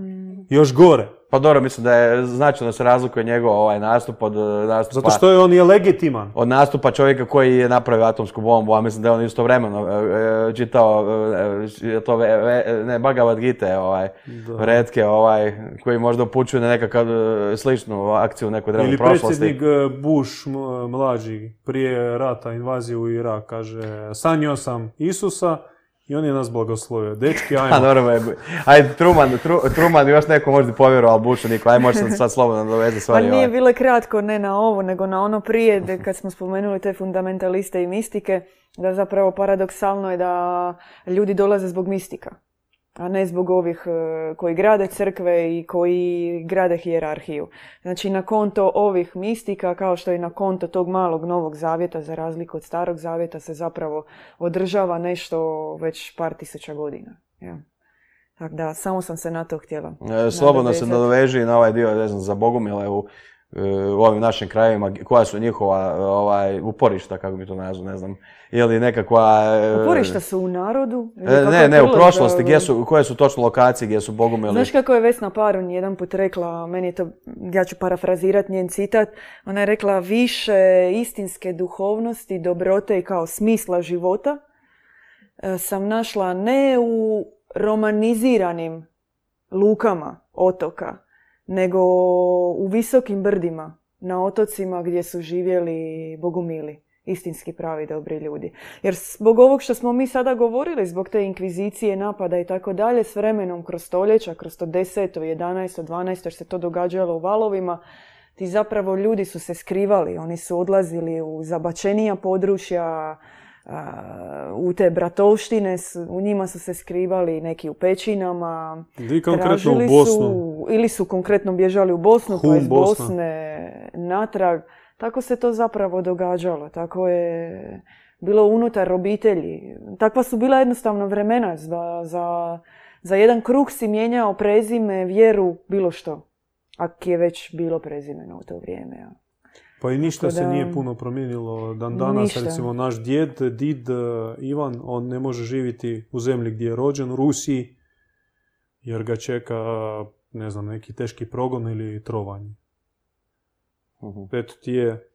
Još gore. Pa dobro, mislim da je značajno se razlikuje njegov ovaj nastup od e, nastupa... Zato što je on je legitiman. od nastupa čovjeka koji je napravio atomsku bombu, a mislim da je on istovremeno e, e, čitao e, e, to ve- ne Bhagavad Gita, ovaj, Da. retke, ovaj, koji možda upućuju na nekakav e, sličnu akciju u nekoj drevnoj Ili prošlosti. predsjednik e, Bush mlađi prije rata invazije u Irak kaže sanjao sam Isusa i on je nas blagoslovio. Dečki, [LAUGHS] A ajmo. dobro je. Ajde, Truman, Tru, Truman još neko možda povjerovao, ali Bushu niko. Ajde, možeš sad, sad slobodno dovezati Pa stvari. nije ovaj. bilo kratko ne na ovo, nego na ono prije, kad smo spomenuli te fundamentaliste i mistike, da zapravo paradoksalno je da ljudi dolaze zbog mistika, a ne zbog ovih e, koji grade crkve i koji grade hijerarhiju. Znači na konto ovih mistika, kao što i na konto tog malog novog zavjeta, za razliku od starog zavjeta, se zapravo održava nešto već par tisuća godina. Ja. Tako da, samo sam se na to htjela. E, Slobodno se nadoveži na ovaj dio, ne znam, za Bogumile u, u ovim našim krajevima, koja su njihova ovaj, uporišta, kako bi to nazvao, ne znam, ili nekakva... e, Uporišta su u narodu? e, ne, ne, u prošlosti, gdje su, koje su točno lokacije gdje su Bogumili? Znaš kako je Vesna Parun jedan put rekla, meni je to, ja ću parafrazirati njen citat, ona je rekla više istinske duhovnosti, dobrote i kao smisla života e, sam našla ne u romaniziranim lukama otoka, nego u visokim brdima na otocima gdje su živjeli bogumili, istinski pravi dobri ljudi. Jer zbog ovog što smo mi sada govorili, zbog te inkvizicije, napada i tako dalje, s vremenom kroz stoljeća, kroz to 10., 11., 12. jer se to događalo u valovima, ti zapravo ljudi su se skrivali, oni su odlazili u zabačenija područja, u te bratovštine, u njima su se skrivali neki u pećinama, Di konkretno u Bosnu. su, ili su konkretno bježali u Bosnu, pa Hum, iz Bosna. Bosne natrag. Tako se to zapravo događalo. Tako je bilo unutar obitelji. Takva su bila jednostavno vremena. Za, za, za jedan kruh si mijenjao prezime, vjeru, bilo što. Ak je već bilo prezimeno u to vrijeme. ja. Pa i ništa se nije puno promijenilo. Dan danas, Ništa. recimo, naš djed, did e, Ivan, on ne može živjeti u zemlji gdje je rođen, u Rusiji, jer ga čeka, ne znam, neki teški progon ili trovanje. Mhm. Eto ti je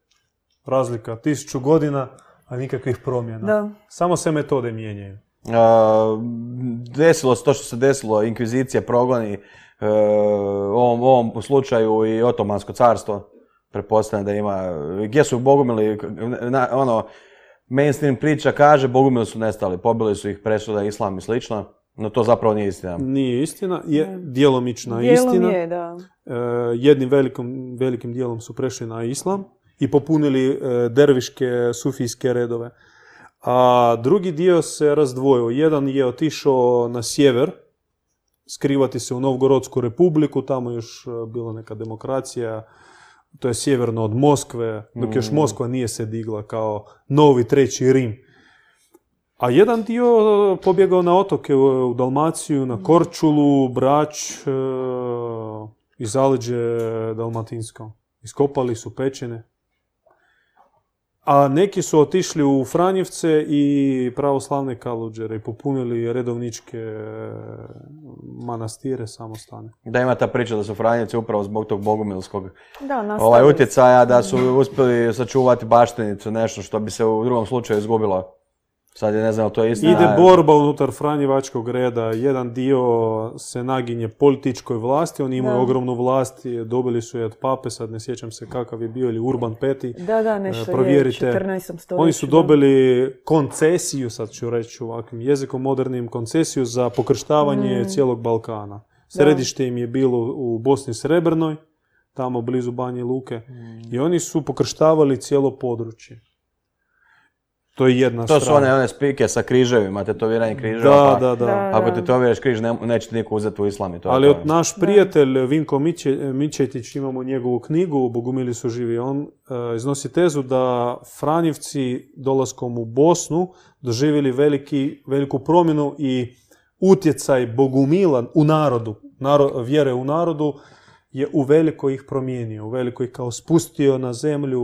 razlika tisuću godina, a nikakvih promjena. Da. Samo se metode mijenjaju. A, desilo se to što se desilo, inkvizicija, progoni, e, u ovom, ovom slučaju i Otomansko carstvo, pretpostavljam da ima, gdje su Bogumili, na- ono, mainstream priča kaže Bogumili su nestali, pobili su ih presuda islam i slično, no to zapravo nije istina. Nije istina, je djelomična Dijelom istina. je, da. E, jednim velikom, velikim dijelom su prešli na islam i popunili e, derviške sufijske redove. A drugi dio se razdvojio. Jedan je otišao na sjever, skrivati se u Novgorodsku republiku, tamo je još e, bila neka demokracija, to je sjeverno od Moskve, dok još Moskva nije se digla kao novi treći Rim. A jedan dio pobjegao na otoke u Dalmaciju, na Korčulu, Brač e, i zaleđe Dalmatinsko. Iskopali su pećine. A neki su otišli u Franjevce i pravoslavne kaluđere i popunili redovničke e, manastire samostane. Da ima ta priča da su Franjevci upravo zbog tog bogumilskog Da, ovaj utjecaja da su uspjeli sačuvati baštinicu, nešto što bi se u drugom slučaju izgubilo. Sad je ne znam, to je istina. Ide borba unutar Franjevačkog reda. Jedan dio se naginje političkoj vlasti, oni imaju Da. ogromnu vlast, i dobili su je od pape, sad ne sjećam se kakav je bio, ili Urban V. Da, da, nešto provjerite. je u 14. stoljeću. Oni su dobili koncesiju, sad ću reći ovakvim jezikom modernim, koncesiju za pokrštavanje Mm. cijelog Balkana. Središte im je bilo u Bosni Srebrnoj, tamo blizu Banje Luke, Mm. i oni su pokrštavali cijelo područje. To je jedna To su strana. one, one spike sa križevima, tetoviranje križeva. Da, pa da, da. Da. Ako tetoviraš križ, ne, neće ti niko uzeti u islam i to Ali to. naš prijatelj Vinko Miće- Mičetić, imamo njegovu knjigu Bogumili su živi, on e, iznosi tezu da Franjevci dolaskom u Bosnu doživjeli veliki, veliku promjenu i utjecaj Bogumila u narodu, naro- vjere u narodu je u veliko ih promijenio, u veliko ih kao spustio na zemlju,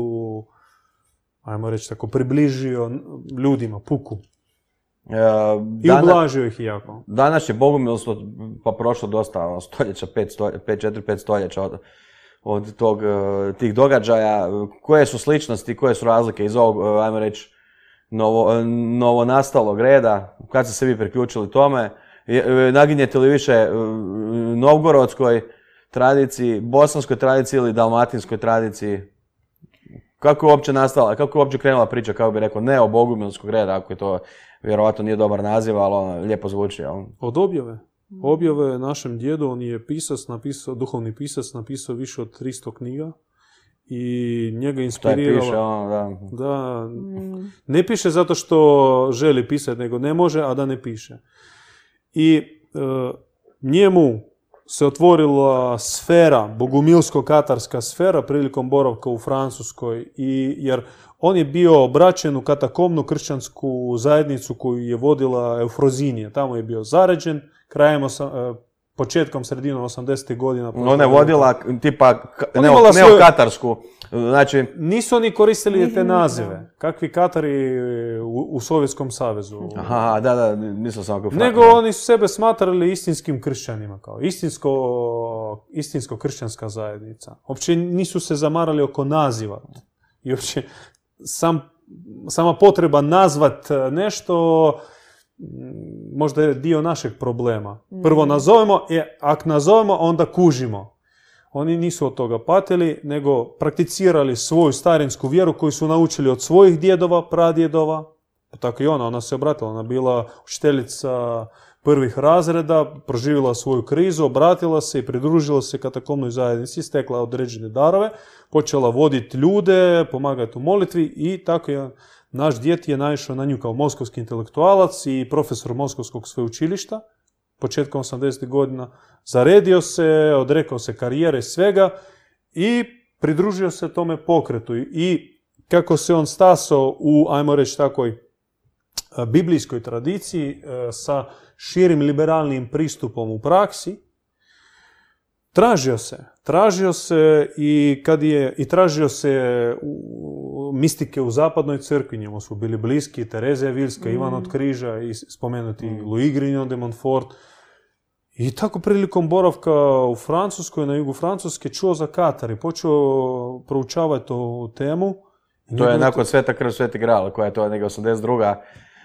ajmo reći tako, približio ljudima, puku. E, I dana- ublažio ih jako. Danas je bogumilstvo pa prošlo dosta ono, stoljeća, 5, 4-5 stoljeća od, od tog, e, tih događaja. Koje su sličnosti, koje su razlike iz ovog, e, ajmo reći, novo, e, novonastalog reda? Kad ste se vi priključili tome? Je- Naginjete li više novgorodskoj tradiciji, bosanskoj tradiciji ili dalmatinskoj tradiciji? Kako je uopće nastala, kako je uopće krenula priča, kako bi rekao, ne o bogumilskog reda, ako je to vjerojatno nije dobar naziv, ali ono, lijepo zvuči. jel? Od objave. Objave našem djedu, on je pisac, napisao, duhovni pisac, napisao više od 300 knjiga i njega inspirirala... piše, ono, da. Da, Mm. ne piše zato što želi pisati, nego ne može, a da ne piše. I e, njemu se otvorila sfera, bogumilsko-katarska sfera prilikom boravka u Francuskoj, i, jer on je bio obraćen u katakomnu kršćansku zajednicu koju je vodila Eufrozinija. Tamo je bio zaređen, krajem, e, početkom, sredinom 80. godina. Ona je vodila tipa imala svoju- neokatarsku, znači, Nisu oni koristili te nazive. Kakvi Katari u, u Sovjetskom savezu. aha, da, da, mislio sam ako... Nego oni su sebe smatrali istinskim kršćanima, kao istinsko, istinsko kršćanska zajednica. Uopće nisu se zamarali oko naziva. I uopće sam, sama potreba nazvat nešto m, možda je dio našeg problema. Prvo nazovemo, e, ako nazovemo, onda kužimo. Oni nisu od toga patili, nego prakticirali svoju starinsku vjeru koju su naučili od svojih djedova, pradjedova. Pa Tako i ona, ona se obratila, ona bila učiteljica prvih razreda, proživjela svoju krizu, obratila se i pridružila se katakomnoj zajednici, stekla određene darove, počela voditi ljude, pomagati u molitvi i tako je naš djet je naišao na nju kao moskovski intelektualac i profesor Moskovskog sveučilišta početkom 80. godina. Zaredio se, odrekao se karijere svega i pridružio se tome pokretu. I kako se on stasao u, ajmo reći takoj, e, biblijskoj tradiciji e, sa širim liberalnim pristupom u praksi, tražio se. Tražio se i kad je, i tražio se u, mistike u zapadnoj crkvi, njemu su bili bliski, Terezija Vilska, Ivan od Križa i spomenuti Louis Grignon de Montfort. I tako prilikom boravka u Francuskoj, na jugu Francuske, čuo za Katar i počeo proučavati ovu temu. To je nakon Sveta krv, Sveti gral, koja je to neka 82.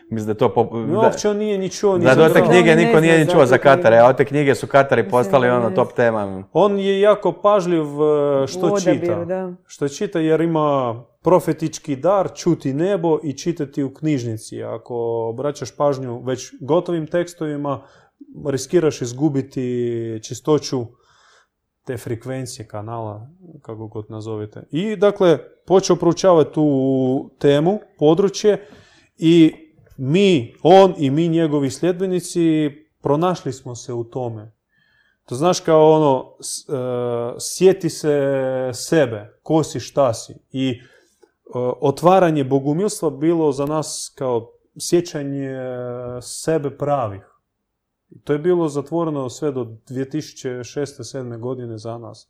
Mislim da je to... pop- No, da- uopće on nije ni čuo, Da, do te knjige niko nije ni čuo za Katare, a od te knjige su Katari postali ono top tema. On je jako pažljiv e, što čita. da. Što čita jer ima profetički dar čuti nebo i čitati u knjižnici. Ako obraćaš pažnju već gotovim tekstovima, riskiraš izgubiti čistoću te frekvencije kanala, kako god nazovete. I dakle, počeo proučavati tu temu, područje i mi, on i mi njegovi sljedbenici pronašli smo se u tome. To znaš kao ono, e, sjeti se sebe, ko si, šta si. I e, otvaranje bogumilstva bilo za nas kao sjećanje sebe pravih. To je bilo zatvoreno sve do 2006-2007 godine za nas.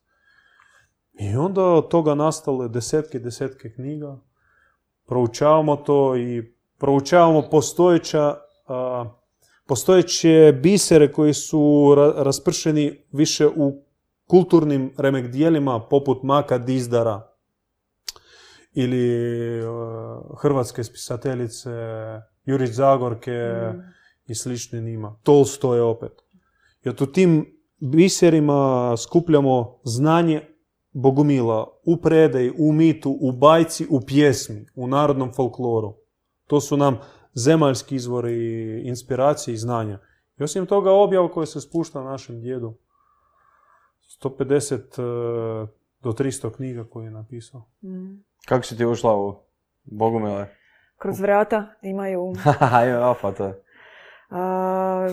I onda od toga nastale desetke i desetke knjiga. Proučavamo to i proučavamo postojeća, a, postojeće bisere koji su ra- raspršeni više u kulturnim remek-dijelima poput Maka Dizdara ili e, hrvatske spisateljice Jurić Zagorke Mm. i slični njima. Tolstoje opet. Jer u tim biserima skupljamo znanje Bogumila u predaji, u mitu, u bajci, u pjesmi, u narodnom folkloru. To su nam zemaljski izvori inspiracije i znanja. I osim toga objav koji se spušta našem djedu. 150 e, do 300 knjiga koje je napisao. Mm. Kako si ti ušla u Bogumile? Kroz vrata imaju... [LAUGHS] Ima opa to. A,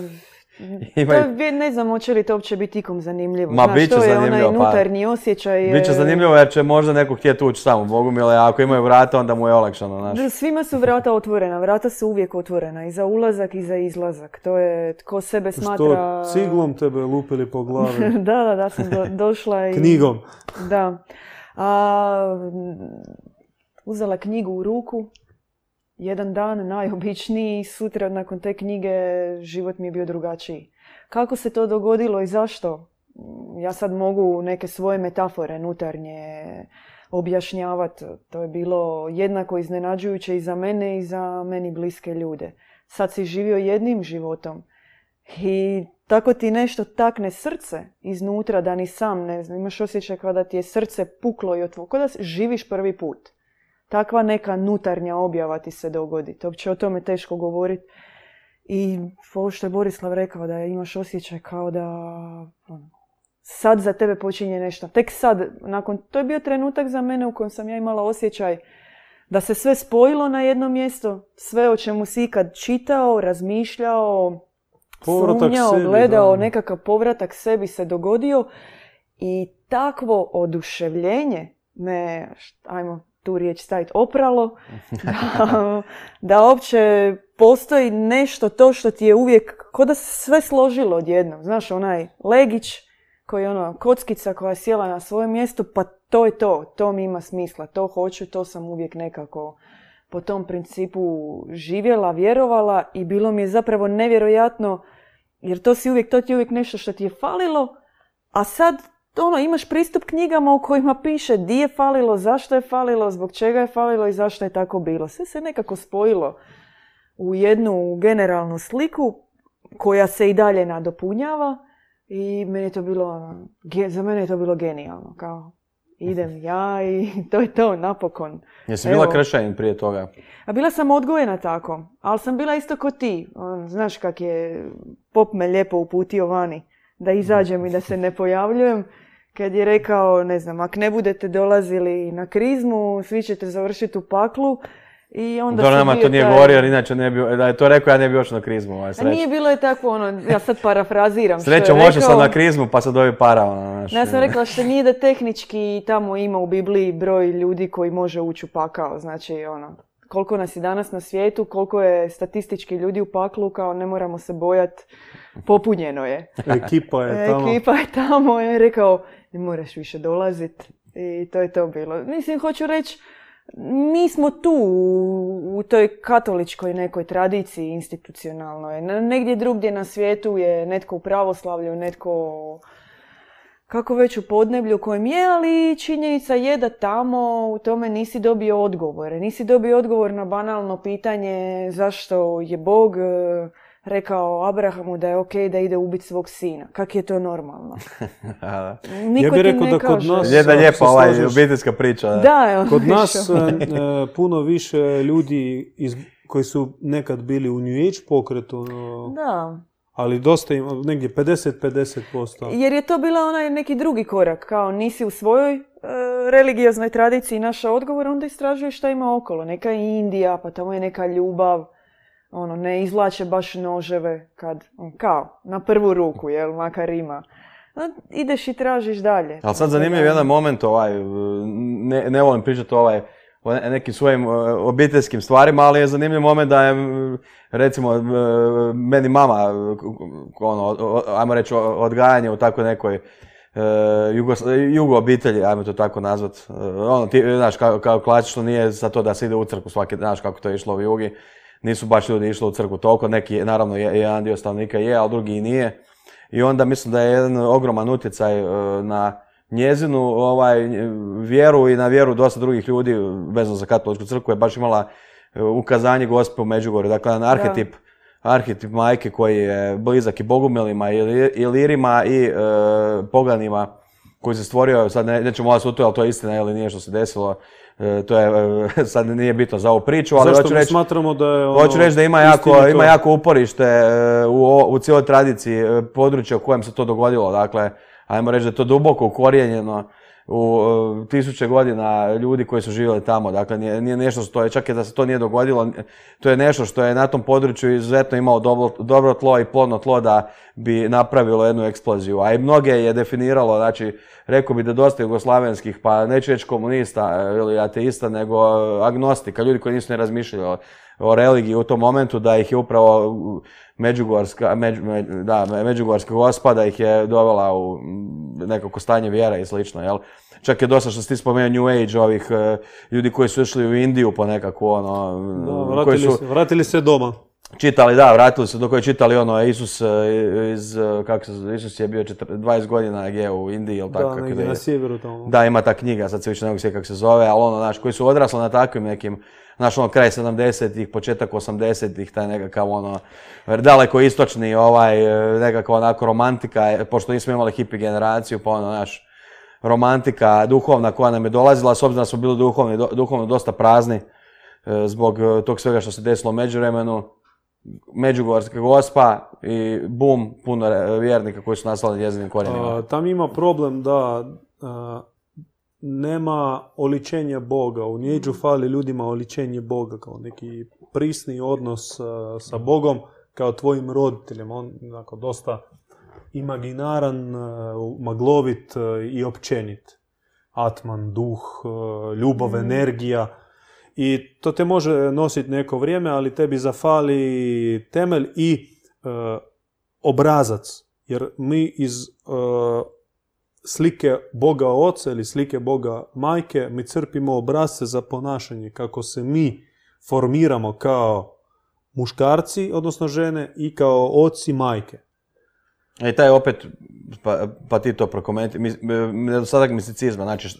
[LAUGHS] Imaju- to je- ne znam hoće li to uopće biti ikom zanimljivo. Ma, Znaš, bit će to je zanimljivo, onaj pa. unutarnji osjećaj. je- Biće zanimljivo jer će možda neko htjeti ući samo u Bogumile, a ako imaju vrata onda mu je olakšano, znaš. Da, Svima su vrata otvorena, vrata su uvijek otvorena i za ulazak i za izlazak. To je tko sebe smatra... Što ciglom tebe lupili po glavi. [LAUGHS] da, da, da, sam do- došla i... Knjigom. Da. A, uzela knjigu u ruku, jedan dan najobičniji, sutra nakon te knjige život mi je bio drugačiji. Kako se to dogodilo i zašto? Ja sad mogu neke svoje metafore nutarnje objašnjavati. To je bilo jednako iznenađujuće i za mene i za meni bliske ljude. Sad si živio jednim životom i tako ti nešto takne srce iznutra da ni sam ne znam. Imaš osjećaj kada ti je srce puklo i otvorilo. Kada živiš prvi put. Takva neka nutarnja objava ti se dogodi. To uopće o tome teško govoriti. I ovo što je Borislav rekao da imaš osjećaj kao da ono, sad za tebe počinje nešto. Tek sad, nakon, to je bio trenutak za mene u kojem sam ja imala osjećaj da se sve spojilo na jedno mjesto, sve o čemu si ikad čitao, razmišljao, Povratak sumnjao, sebi, gledao, da. nekakav povratak sebi se dogodio i takvo oduševljenje me, ajmo tu riječ staviti, opralo, da, uopće postoji nešto to što ti je uvijek, ko da se sve složilo odjednom. Znaš, onaj legić koji je ono kockica koja je sjela na svoje mjesto, pa to je to, to mi ima smisla, to hoću, to sam uvijek nekako po tom principu živjela, vjerovala i bilo mi je zapravo nevjerojatno jer to si uvijek, to ti je uvijek nešto što ti je falilo, a sad ono, imaš pristup knjigama u kojima piše di je falilo, zašto je falilo, zbog čega je falilo i zašto je tako bilo. Sve se nekako spojilo u jednu generalnu sliku koja se i dalje nadopunjava i meni je to bilo, ono, za mene je to bilo genijalno, kao idem ja i [LAUGHS] to je to, napokon. Jesi bila Evo. kršćanin prije toga? A bila sam odgojena tako, ali sam bila isto ko ti. On, znaš kak je pop me lijepo uputio vani, da izađem i da se ne pojavljujem. Kad je rekao, ne znam, ak ne budete dolazili na krizmu, svi ćete završiti u paklu. I onda Dobro, nama to nije taj- govorio, inače ne bi, da je to rekao, ja ne bi ošao na krizmu, ovaj, A nije bilo je tako ono, ja sad parafraziram što je Srećom, ošao sam na krizmu, pa sad dobi para, ono, ja sam rekla što nije da tehnički tamo ima u Bibliji broj ljudi koji može ući u pakao. Znači, ono, koliko nas je danas na svijetu, koliko je statistički ljudi u paklu, kao ne moramo se bojat, popunjeno je. [LAUGHS] Ekipa je tamo. Ekipa je tamo, je rekao, ne moraš više dolazit. I to je to bilo. Mislim, hoću reći, mi smo tu u, toj katoličkoj nekoj tradiciji institucionalnoj. Negdje drugdje na svijetu je netko u pravoslavlju, netko kako već u podneblju kojem je, ali činjenica je da tamo u tome nisi dobio odgovore. Nisi dobio odgovor na banalno pitanje zašto je Bog e, rekao Abrahamu da je ok da ide ubiti svog sina. Kak je to normalno? [LAUGHS] Niko Ja bih ti rekao ne da kod kaže. nas- Jedna lijepa ovaj obiteljska priča. Da. Kod [LAUGHS] nas ono. e, e, puno više ljudi iz, koji su nekad bili u New Age pokretu, no, Da, ali dosta ima, negdje 50-50%. jer je to bila onaj neki drugi korak, kao nisi u svojoj e, religioznoj tradiciji našao odgovor, onda istražuješ šta ima okolo. Neka je Indija, pa tamo je neka ljubav, ono, ne izvlače baš noževe kad, on, kao, na prvu ruku, jel, makar ima. A, ideš i tražiš dalje. Ali sad zanimljiv jedan moment, ovaj, ne, ne volim pričati ovaj, o ne- nekim svojim e, obiteljskim stvarima, ali je zanimljiv moment da je, recimo, m, meni mama, k- ono, ajmo reći, odgajanje u takvoj nekoj e, jugos- jugo obitelji, ajmo to tako nazvat. E, ono, ti, znaš, kao, kao klasično nije za to da se ide u crkvu svaki, znaš kako to je išlo u jugi. Nisu baš ljudi išli u crkvu toliko, neki, naravno, je- jedan dio stanovnika je, ali drugi i nije. I onda mislim da je jedan ogroman utjecaj e, na njezinu ovaj, vjeru i na vjeru dosta drugih ljudi vezano za katoličku crkvu je baš imala e, ukazanje gospe u Međugorju. Dakle, jedan arhetip, arhetip majke koji je blizak i bogumilima i li- i lirima i e, poganima koji se stvorio, sad ne, nećemo ulaziti u to, ali to je istina ili nije što se desilo. E, to je, e, sad nije bitno za ovu priču, ali Zašto hoću reći... smatramo da je ono, Hoću reći da ima jako, ima jako uporište u, u cijeloj tradiciji područja u kojem se to dogodilo. Dakle, ajmo reći da je to duboko ukorijenjeno u e, tisuće godina ljudi koji su živjeli tamo. Dakle, nije, nije nešto što je, čak i da se to nije dogodilo, to je nešto što je na tom području izuzetno imalo dobro, dobro tlo i plodno tlo da bi napravilo jednu eksploziju. A i mnoge je definiralo, znači, rekao bi da dosta jugoslavenskih, pa neću reći komunista e, ili ateista, nego e, agnostika, ljudi koji nisu ne razmišljali o, religiji u tom momentu, da ih je upravo Međugorska, među, me- da, me- Međugorska gospa, da ih je dovela u nekako stanje vjera i slično, jel? Čak je dosta što si ti spomenuo New Age, ovih e, ljudi koji su išli u Indiju po nekako ono, Da, koji vratili, su se, vratili se doma. čitali, da, vratili su, dok je čitali ono, Isus e, iz, e, kako se, zove, Isus je bio 40 20 godina je u Indiji, jel tako? Da, negdje je? na sjeveru tamo. Da, ima ta knjiga, sad se više ne mogu sjetiti kako se zove, ali ono, znaš, koji su odrasli na takvim nekim, znaš, ono, kraj 70-ih, početak 80-ih, taj nekakav, ono, daleko istočni, ovaj, e, nekakva onako romantika, e, pošto nismo imali hippie generaciju, pa ono, znaš, romantika duhovna koja nam je dolazila, s obzirom da smo bili duhovni, duhovno dosta prazni, e, zbog tog svega što se desilo u međuvremenu, Međugorska gospa i bum, puno vjernika koji su nastali njezinim korijenima. Tam ima problem da nema oličenja Boga. U Njeđu fali ljudima oličenje Boga kao neki prisni odnos a, sa Bogom kao tvojim roditeljem. On onako dosta imaginaran, a, maglovit a, i općenit. Atman, duh, ljubav, energija. I to te može nositi neko vrijeme, ali tebi zafali temelj i e, obrazac. Jer mi iz e, slike Boga Oca ili slike Boga Majke mi crpimo obrazce za ponašanje kako se mi formiramo kao muškarci, odnosno žene, i kao oci majke. I taj opet, pa, pa ti to prokomentiraj, nedostatak misticizma, znači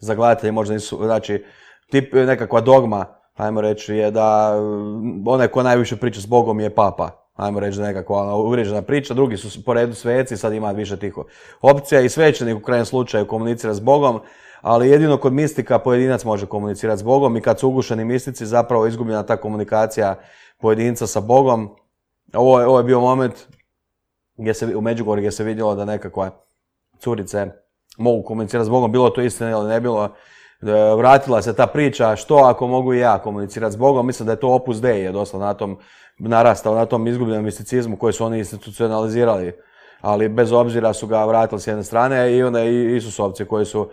za gledatelje možda nisu, znači tip nekakva dogma, ajmo reći, je da mm, onaj ko najviše priča s Bogom je papa. Ajmo reći nekakva ona uvriježena priča, drugi su po redu sveci, sad ima više tih opcija i svećenik u krajnjem slučaju komunicira s Bogom, ali jedino kod mistika pojedinac može komunicirati s Bogom i kad su ugušeni mistici zapravo je izgubljena ta komunikacija pojedinca sa Bogom. Ovo je, ovo je bio moment gdje se, u Međugorju gdje se vidjelo da nekakva curice mogu komunicirati s Bogom, bilo to istina ili ne bilo, vratila se ta priča što ako mogu i ja komunicirati s Bogom, mislim da je to opus Dei je dosta na tom narastao, na tom izgubljenom misticizmu koji su oni institucionalizirali, ali bez obzira su ga vratili s jedne strane i onda i Isusovci koji su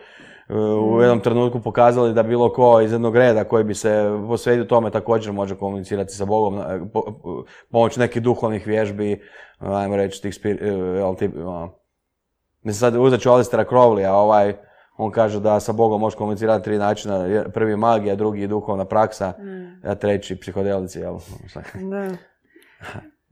e, u jednom trenutku pokazali da bilo ko iz jednog reda koji bi se posvetio tome također može komunicirati sa Bogom e, po, po- pomoću nekih duhovnih vježbi, ajmo reći tih spir, e, jel, tip, ono. Mislim sad uzet ću Alistera Crowleya, ovaj, on kaže da sa Bogom možeš komunicirati na tri načina. Je- Prvi magija, drugi duhovna praksa, a treći psihodelici, jel? [LAUGHS] Da.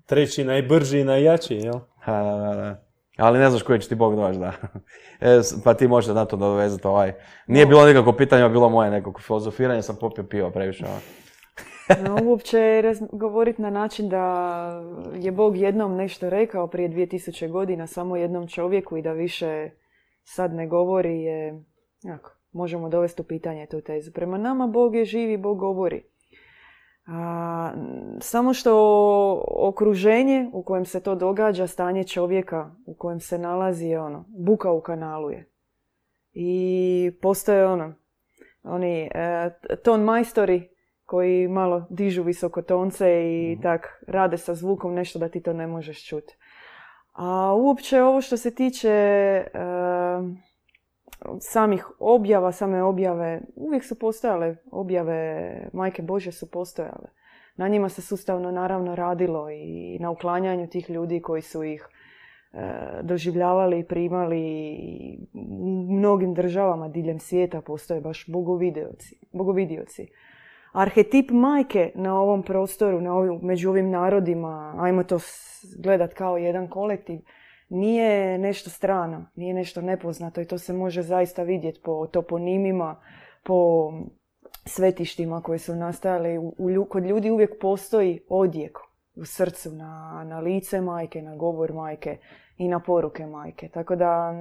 Treći najbrži i najjači, jel? Ha, da, da, da. ali ne znaš koji će ti Bog doći, da. [LAUGHS] E, pa ti možeš na to dovezati ovaj. Nije bilo nikakvo pitanje, bilo moje nekako filozofiranje, sam popio pivo previše. No, uopće govoriti na način da je Bog jednom nešto rekao prije 2000 godina samo jednom čovjeku i da više sad ne govori je, jako, možemo dovesti u pitanje tu tezu. Prema nama Bog je živi, Bog govori. A, samo što okruženje u kojem se to događa, stanje čovjeka u kojem se nalazi je ono, buka u kanalu je. I postoje ono, oni e, ton majstori koji malo dižu visokotonce i tak rade sa zvukom nešto da ti to ne možeš čuti. A uopće ovo što se tiče e, samih objava, same objave, uvijek su postojale objave Majke Bože su postojale. Na njima se sustavno naravno radilo i na uklanjanju tih ljudi koji su ih e, doživljavali i primali i u mnogim državama diljem svijeta postoje baš bogovidioci. bogovidioci. Arhetip majke na ovom prostoru, na ovim, među ovim narodima, ajmo to gledat kao jedan kolektiv, nije nešto strano, nije nešto nepoznato i to se može zaista vidjeti po toponimima, po svetištima koje su nastajale. U, u kod ljudi uvijek postoji odjek u srcu na, na lice majke, na govor majke i na poruke majke. Tako da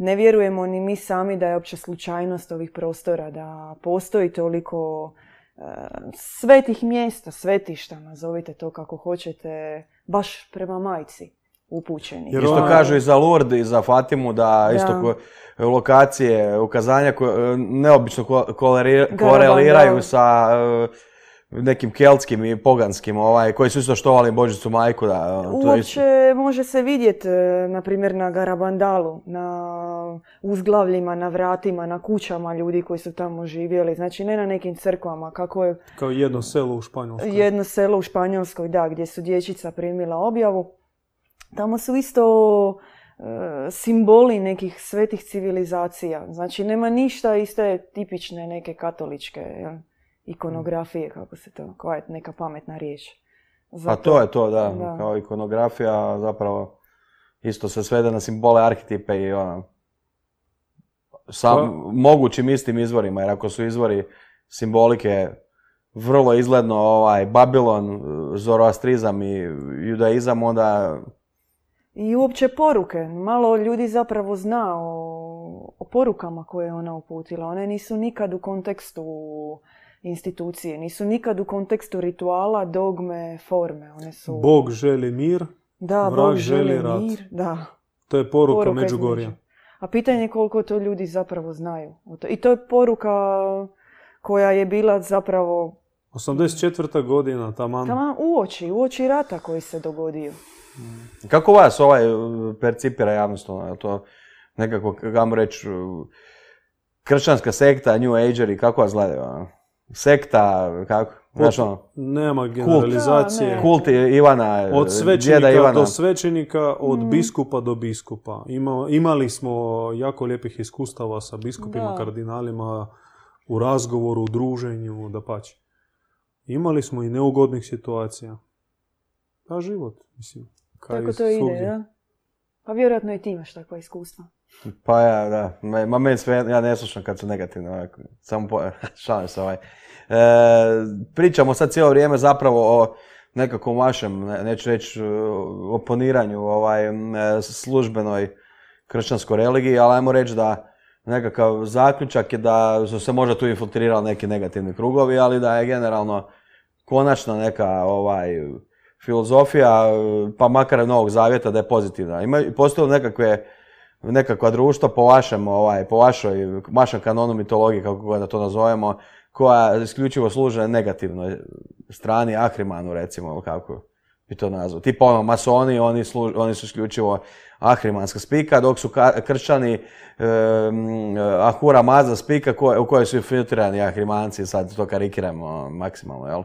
ne vjerujemo ni mi sami da je opće slučajnost ovih prostora, da postoji toliko e, svetih mjesta, svetišta, nazovite to kako hoćete, baš prema majci upućeni. Jer Isto kažu i za Lourdes i za Fatimu da isto Da. lokacije, ukazanja koje neobično ko- koleri- Garaban, koreliraju sa e, nekim keltskim i poganskim, ovaj, koji su isto štovali Božicu majku. Da, to je isto- Uopće može se vidjeti, e, na primjer, na Garabandalu, na uzglavljima, na vratima, na kućama ljudi koji su tamo živjeli. Znači, ne na nekim crkvama, kako je Kao jedno selo u Španjolskoj. jedno selo u Španjolskoj, da, gdje su dječica primila objavu. Tamo su isto e, simboli nekih svetih civilizacija. Znači, nema ništa iz te tipične neke katoličke jel, ikonografije, kako se to, koja je neka pametna riječ. Pa to je to, da, Da. kao ikonografija zapravo isto se svede na simbole, arhetipe i ono, sa Pa- mogućim istim izvorima, jer ako su izvori simbolike vrlo izgledno ovaj, Babilon, Zoroastrizam i judaizam, onda I uopće poruke. Malo ljudi zapravo zna o, o porukama koje je ona uputila. One nisu nikad u kontekstu institucije, nisu nikad u kontekstu rituala, dogme, forme. One su... Bog želi mir, da, vrag Bog želi želi rat. mir. Da. to je poruka, Poruka Međugorja. A pitanje je koliko to ljudi zapravo znaju. I to je poruka koja je bila zapravo 84. godina, taman. tamo uoči, uoči rata koji se dogodio. kako vas ovaj uh, percipira javnost? Ono, je to nekako, kako reći, uh, kršćanska sekta, New Ageri, kako vas gledaju? Sekta, kako? Znaš, ono, Nema generalizacije. Kult Ivana, Od djeda svećenika Ivana. do svećenika, od Mhm. biskupa do biskupa. Ima, imali smo jako lijepih iskustava sa biskupima, Da. kardinalima, u razgovoru, u druženju, da Imali smo i neugodnih situacija. Pa život, mislim. kao Tako to ide, svugdje. Pa vjerojatno i ti imaš takva iskustva. Pa ja, da. Ma, meni sve, ja ne slušam kad su negativne, ovako. Samo po, [LAUGHS] šalim se ovaj. E, pričamo sad cijelo vrijeme zapravo o nekakvom vašem, ne- neću reći e, oponiranju ovaj, e, službenoj kršćanskoj religiji, ali ajmo reći da nekakav zaključak je da su se možda tu infiltrirali neki negativni krugovi, ali da je generalno konačna neka ovaj, filozofija, e, pa makar Novog Zavjeta da je pozitivna. Ima, postoje nekakve nekakva društva po vašem, ovaj, po vašoj, vašem kanonu mitologije, kako god da to nazovemo, koja isključivo služe negativnoj strani, Ahrimanu recimo, kako bi to nazvao. Tipa ono, masoni, oni, slu- oni su isključivo ahrimanska spika, dok su ka- kršćani em, Ahura Mazda spika u kojoj su infiltrirani ahrimanci, sad to karikiramo maksimalno, jel?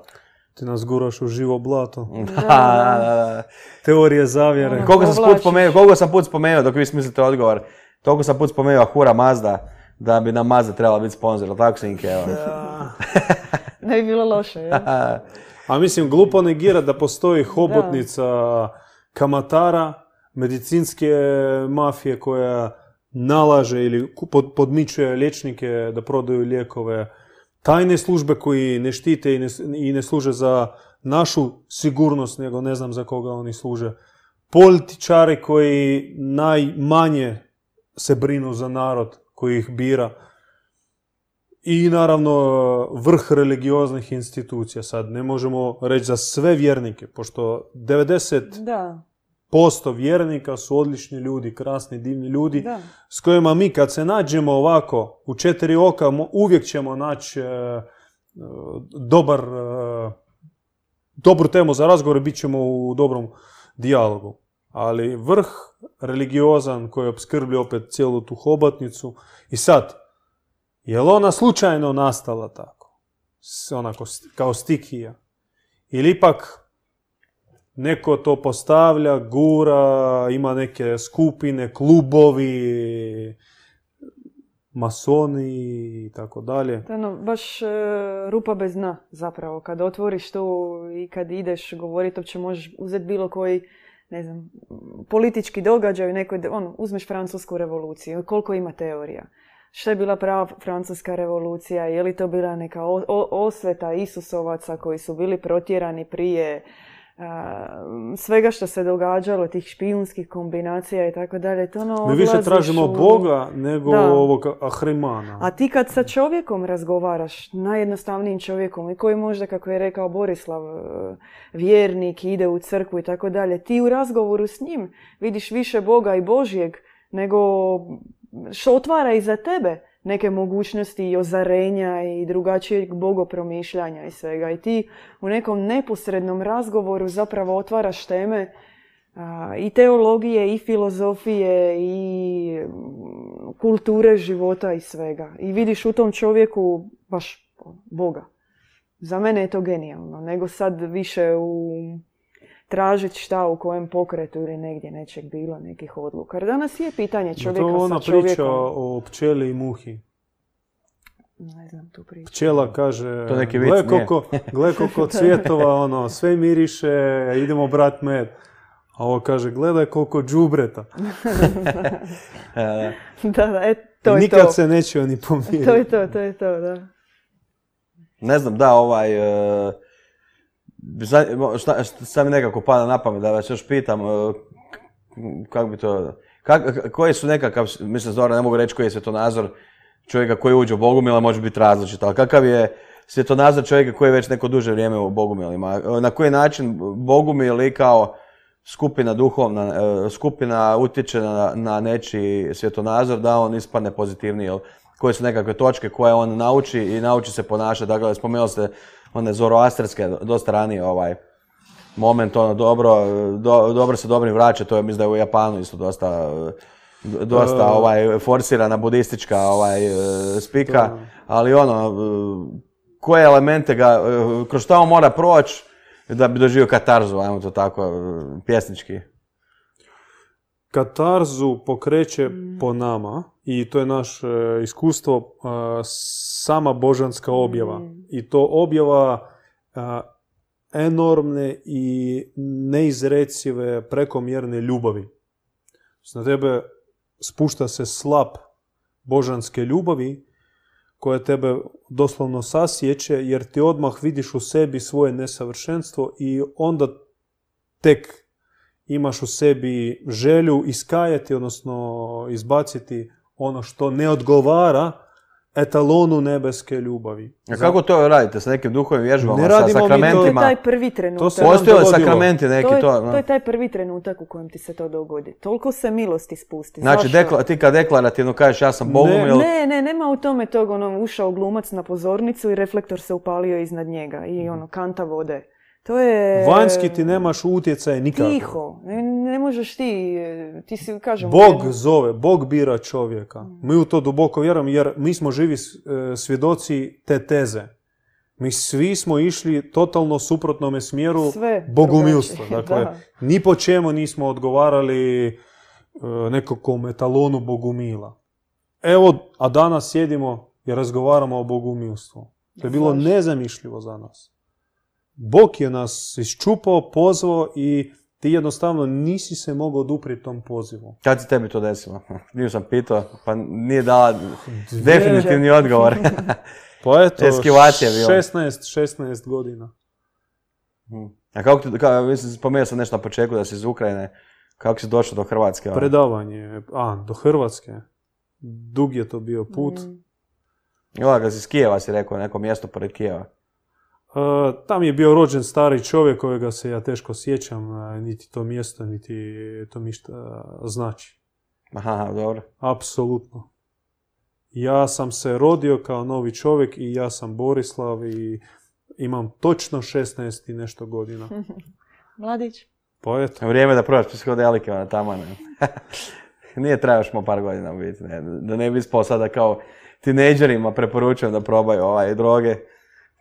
Ti nas guraš u živo blato. Da, da, da, da. Teorije zavjere. Ono. Koliko sam put spomenuo, koliko sam put spomenuo dok vi smislite odgovor, toliko sam put spomenuo Ahura Mazda, da bi nam Mazda trebala biti sponsor, jel tako Sinke? Evo. [LAUGHS] Ne bi bilo loše? [LAUGHS] A mislim, glupo negira da postoji hobotnica kamatara, medicinske mafije koja nalaže ili podmičuje liječnike da prodaju lijekove, tajne službe koji ne štite i ne, i ne služe za našu sigurnost, nego ne znam za koga oni služe. Političari koji najmanje se brinu za narod koji ih bira. I naravno vrh religioznih institucija. Sad ne možemo reći za sve vjernike, pošto 90% Da, vjernika su odlični ljudi, krasni, divni ljudi da. s kojima mi kad se nađemo ovako u četiri oka uvijek ćemo naći e, e, dobar, e, dobru temu za razgovor i bit ćemo u dobrom dijalogu. Ali vrh religiozan koji obskrblja opet cijelu tu hobotnicu i sad, je li ona slučajno nastala tako? Onako, kao stikija? Ili ipak neko to postavlja, gura, ima neke skupine, klubovi, masoni i tako dalje. Je ono, baš e, rupa bez dna zapravo. Kad otvoriš to i kad ideš govoriti, uopće možeš uzeti bilo koji, ne znam, politički događaj, nekoj, ono, uzmeš francusku revoluciju, koliko ima teorija. Šta je bila prava francuska revolucija? Je li to bila neka osveta Isusovaca koji su bili protjerani prije svega što se događalo, tih špijunskih kombinacija i tako dalje. To ono, Mi više tražimo u- Boga nego Da. ovog Ahrimana. a ti kad sa čovjekom razgovaraš, najjednostavnijim čovjekom i koji možda, kako je rekao Borislav, e, vjernik, ide u crkvu i tako dalje, ti u razgovoru s njim vidiš više Boga i Božjeg nego što otvara i za tebe neke mogućnosti i ozarenja i drugačijeg bogopromišljanja i svega. I ti u nekom neposrednom razgovoru zapravo otvaraš teme i teologije i filozofije i mm, kulture života i svega. I vidiš u tom čovjeku baš ono, Boga. Za mene je to genijalno. Nego sad više u tražiti šta u kojem pokretu ili negdje nečeg bilo, nekih odluka. Jer danas je pitanje To čovjeka je ona sa čovjekom. priča o pčeli i muhi. Ne znam tu priču. Pčela kaže, To je neki vic, gle nije?" koliko, gle koliko [LAUGHS] cvjetova, ono, sve miriše, idemo brat med. A ovo kaže, gledaj koliko džubreta. [LAUGHS] Da, da, e, to I je nikad to. se neće oni pomiriti. To je to, to je to, da. ne znam, da, ovaj... e, šta, šta- sad mi nekako pada na pamet da vas još pitam, e, kako bi to... Kak, koji su nekakav, mislim Zora, ne mogu reći koji je svjetonazor čovjeka koji uđe u Bogumila, može biti različit, ali kakav je svjetonazor čovjeka koji je već neko duže vrijeme u Bogumilima? E, Na koji način Bogumili kao skupina duhovna, e, skupina utječe na, nečiji svjetonazor da on ispadne pozitivniji, koje su nekakve točke koje on nauči i nauči se ponašati. Dakle, spomenuli ste one zoroasterske, dosta ranije ovaj moment, ono, dobro, do- dobro se dobrim vraća, to je mislim da je u Japanu isto dosta, dosta ovaj, forsirana budistička ovaj, e, spika, ali ono, e, koje elemente ga, e, kroz šta on mora proći da bi doživio katarzu, ajmo to tako, pjesnički. Katarzu pokreće po nama i to je naše iskustvo e, sama božanska objava. I to objava e, enormne i neizrecive prekomjerne ljubavi. Na tebe spušta se slap božanske ljubavi koja tebe doslovno sasjeće jer ti odmah vidiš u sebi svoje nesavršenstvo i onda tek imaš u sebi želju iskajati, odnosno izbaciti ono što ne odgovara etalonu nebeske ljubavi. A kako to radite sa nekim duhovim vježbama, Ne sa mi to. To je sakramentima? taj prvi trenutak. Postoje li sakramenti neki to, je, to? je taj prvi trenutak u kojem ti se to dogodi. Toliko se milosti spusti. Znači, dekla- ti kad deklarativno kažeš ja sam Bogumil, Ne, ne, nema u tome tog, ono, ušao glumac na pozornicu i reflektor se upalio iznad njega i ono, kanta vode. To je... Vanjski ti nemaš utjecaj nikako. Tiho. Ne, ne možeš ti, e, ti si, kažem... Bog zove, Bog bira čovjeka. Mi u to duboko vjerujemo jer mi smo živi e, svjedoci te teze. Mi svi smo išli totalno suprotnome smjeru Sve bogumilstva. [LAUGHS] Dakle, da. ni po čemu nismo odgovarali e, nekakvom etalonu bogumila. Evo, a danas sjedimo i razgovaramo o bogumilstvu. To je bilo nezamišljivo za nas. Bog je nas iščupao, pozvao i ti jednostavno nisi se mogao oduprijeti tom pozivu. Kad se tebi to desilo? [LAUGHS] Nije sam pitao, pa nije dala definitivni odgovor. [LAUGHS] Pa eto, Eskivacija je bila. 16, 16 godina. A kako ti, ka, mislim, spomenuo sam nešto na početku da si iz Ukrajine. Kako si došao do Hrvatske? ono? Predavanje, a, do Hrvatske. Dug je to bio put. Mm. Kad si iz Kijeva si rekao, neko mjesto pored Kijeva. E, tam je bio rođen stari čovjek kojega se ja teško sjećam, a, niti to mjesto, niti to mi šta znači. Aha, dobro. Apsolutno. Ja sam se rodio kao novi čovjek i ja sam Borislav i imam točno 16 i nešto godina. [LAUGHS] Mladić. Pa eto, Vrijeme da probaš psihodelike, ona tamo ne. [LAUGHS] Nije treba još par godina biti, ne. Da ne bi ispao sada kao tinejdžerima preporučujem da probaju ovaj, droge.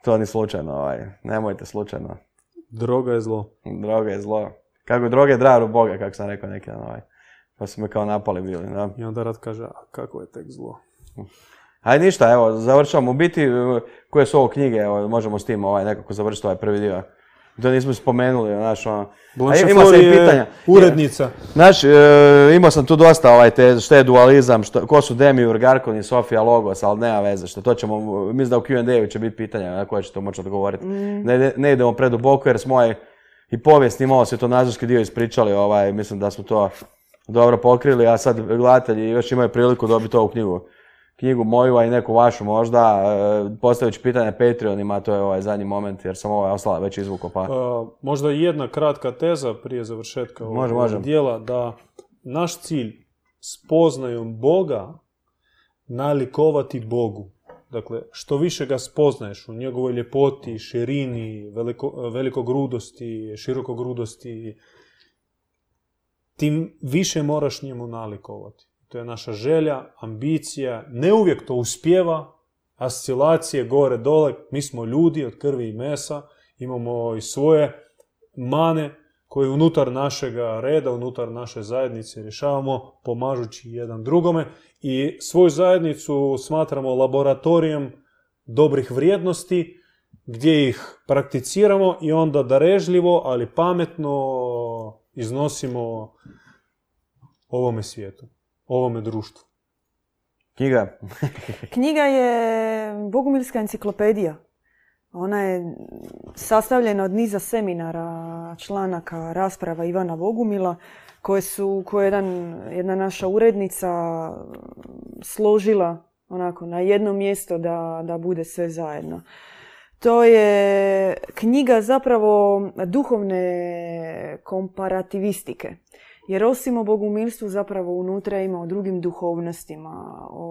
To ni slučajno, ovaj. Nemojte slučajno. droga je zlo. Droga je zlo. Kako droga je draru Boga, kako sam rekao neki dan, ovaj. Pa su me kao napali bili, da. I onda Rad kaže, a kako je tek zlo? Ajde ništa, evo, završavamo. U biti, e, koje su ovo knjige, evo, možemo s tim ovaj, nekako završiti ovaj prvi dio. To nismo spomenuli, znaš, ono. Blanche ima se i pitanja. urednica. Znaš, e, imao sam tu dosta ovaj, te, što je dualizam, što, ko su Demiur, Garkon i Sofija Logos, ali nema veze, što to ćemo, mislim da u Q&A-u će biti pitanja na koje ćete moći odgovoriti. Ne, ne idemo preduboko jer smo ovaj, i povijesni, malo svjetonazorski dio ispričali, ovaj, mislim da smo to dobro pokrili, a sad gledatelji još imaju priliku dobiti ovu knjigu. Knjigu moju, a i neku vašu možda, e, postavit ću pitanje Patreonima, to je ovaj zadnji moment jer sam ovaj ostala već izvukao pa. A, možda jedna kratka teza prije završetka ovog može. dijela, da naš cilj spoznajom Boga nalikovati Bogu. Dakle, što više ga spoznaješ u njegovoj ljepoti, širini, veliko, velikogrudosti, širokogrudosti, tim više moraš njemu nalikovati. To je naša želja, ambicija, ne uvijek to uspjeva, ascilacije gore dole, mi smo ljudi od krvi i mesa, imamo i svoje mane koje unutar našega reda, unutar naše zajednice rješavamo pomažući jedan drugome. I svoju zajednicu smatramo laboratorijem dobrih vrijednosti gdje ih prakticiramo i onda darežljivo, ali pametno iznosimo ovome svijetu, ovome društvu. Knjiga, [LAUGHS] Knjiga je Bogumilska enciklopedija. Ona je sastavljena od niza seminara, članaka, rasprava Ivana Bogumila, koje su, koje je jedan, jedna naša urednica složila onako na jedno mjesto da, da bude sve zajedno. To je knjiga zapravo duhovne komparativistike. Jer osim o bogumilstvu zapravo unutra ima o drugim duhovnostima, o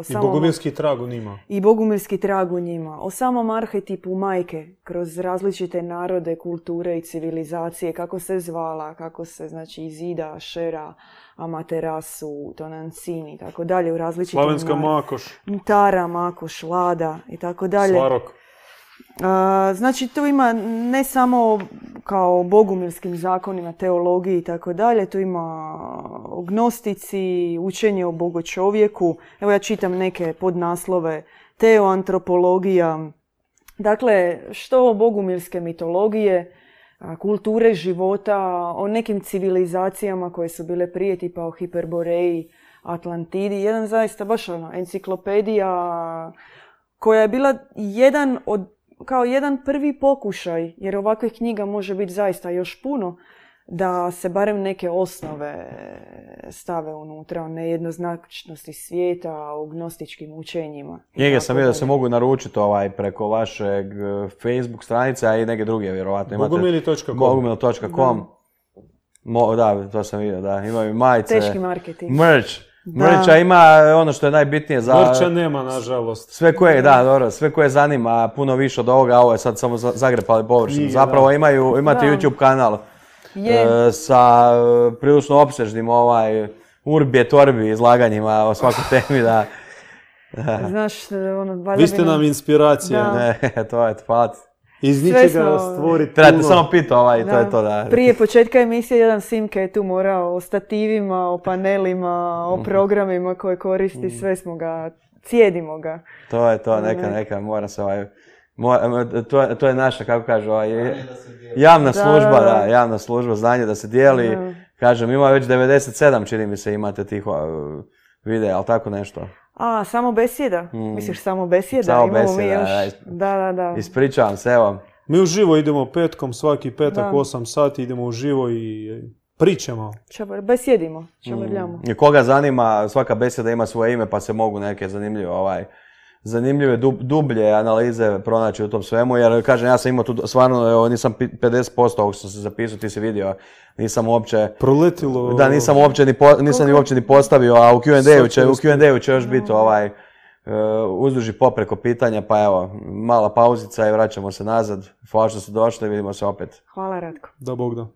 I samom- bogumilski trag u njima. i bogumilski trag u njima, o samom arhetipu majke kroz različite narode, kulture i civilizacije, kako se zvala, kako se znači Izida, Šera, Amaterasu, Tonancini i tako dalje u različitim Slavenska nar- makoš, Tara, Makoš, Lada i tako dalje. Svarok. Znači tu ima ne samo kao o bogumilskim zakonima, teologiji i tako dalje, tu ima o gnostici, učenje o bogočovjeku. Evo ja čitam neke podnaslove, teoantropologija. Dakle, što bogumilske mitologije, kulture života, o nekim civilizacijama koje su bile prije, tipa o Hiperboreji, Atlantidi. Jedan zaista baš ono, enciklopedija koja je bila jedan od, kao jedan prvi pokušaj, jer ovakvih knjiga može biti zaista još puno, da se barem neke osnove stave unutra o nejednoznačnosti svijeta, o gnostičkim učenjima. tako sam vidio da se mogu naručiti ovaj, preko vašeg eh, Facebook stranice, a i neke druge vjerovatno. Imate Bogumili.com. Bogumil.com. Mo, da, to sam vidio, da. Imaju majice. Teški marketing. Merch. Mercha ima ono što je najbitnije za... Vrća nema, nažalost. Sve koje, da, dobro, sve koje zanima puno više od ovoga, ovo je sad samo za- zagrepali površinu. Zapravo imaju, imate Da. YouTube kanal Je. e, sa e, prilično opsežnim ovaj urbi et orbi izlaganjima o svakoj temi, da. Znaš, ono, Vi ste nam inspiracija. Da. Ne, [LAUGHS] to je, hvala ti. Iz ničega smo- stvoriti Trebate samo pitati ovaj, to je to, da. Prije početka emisije jedan Simke je tu morao o stativima, o panelima, o programima koje koristi, sve smo ga, cijedimo ga. To je to, neka, Ne. neka, mora se ovaj, to, je- to je naša, kako kažu, ovaj, javna Da, služba, da, da, da. javna služba, znanje da se dijeli. Da. Kažem, ima već 97, čini mi se, imate tih uh, videa, ali tako nešto. A, samo besjeda? Misliš samo besjeda? Mm. Samo Imamo mi besjeda, još... da, Da, da. Ispričavam se, evo. Mi uživo idemo petkom, svaki petak, Da. 8 sati, idemo uživo i pričamo. Čabar, besjedimo, čabarljamo. I Koga zanima, svaka beseda ima svoje ime, pa se mogu neke zanimljive, ovaj, zanimljive dub- dublje analize pronaći u tom svemu, jer kažem, ja sam imao tu, stvarno, evo, nisam pi- 50% ovog što sam se zapisao, ti si vidio, nisam uopće, Proletilo... da nisam uopće ni, po- nisam ni uopće ni postavio, a u Q&A-u će, u Q&A-u će još biti ovaj, uh, uzduži popreko pitanja, pa evo, mala pauzica i vraćamo se nazad. Hvala što ste došli, vidimo se opet. Hvala Ratko. Da, Bog da.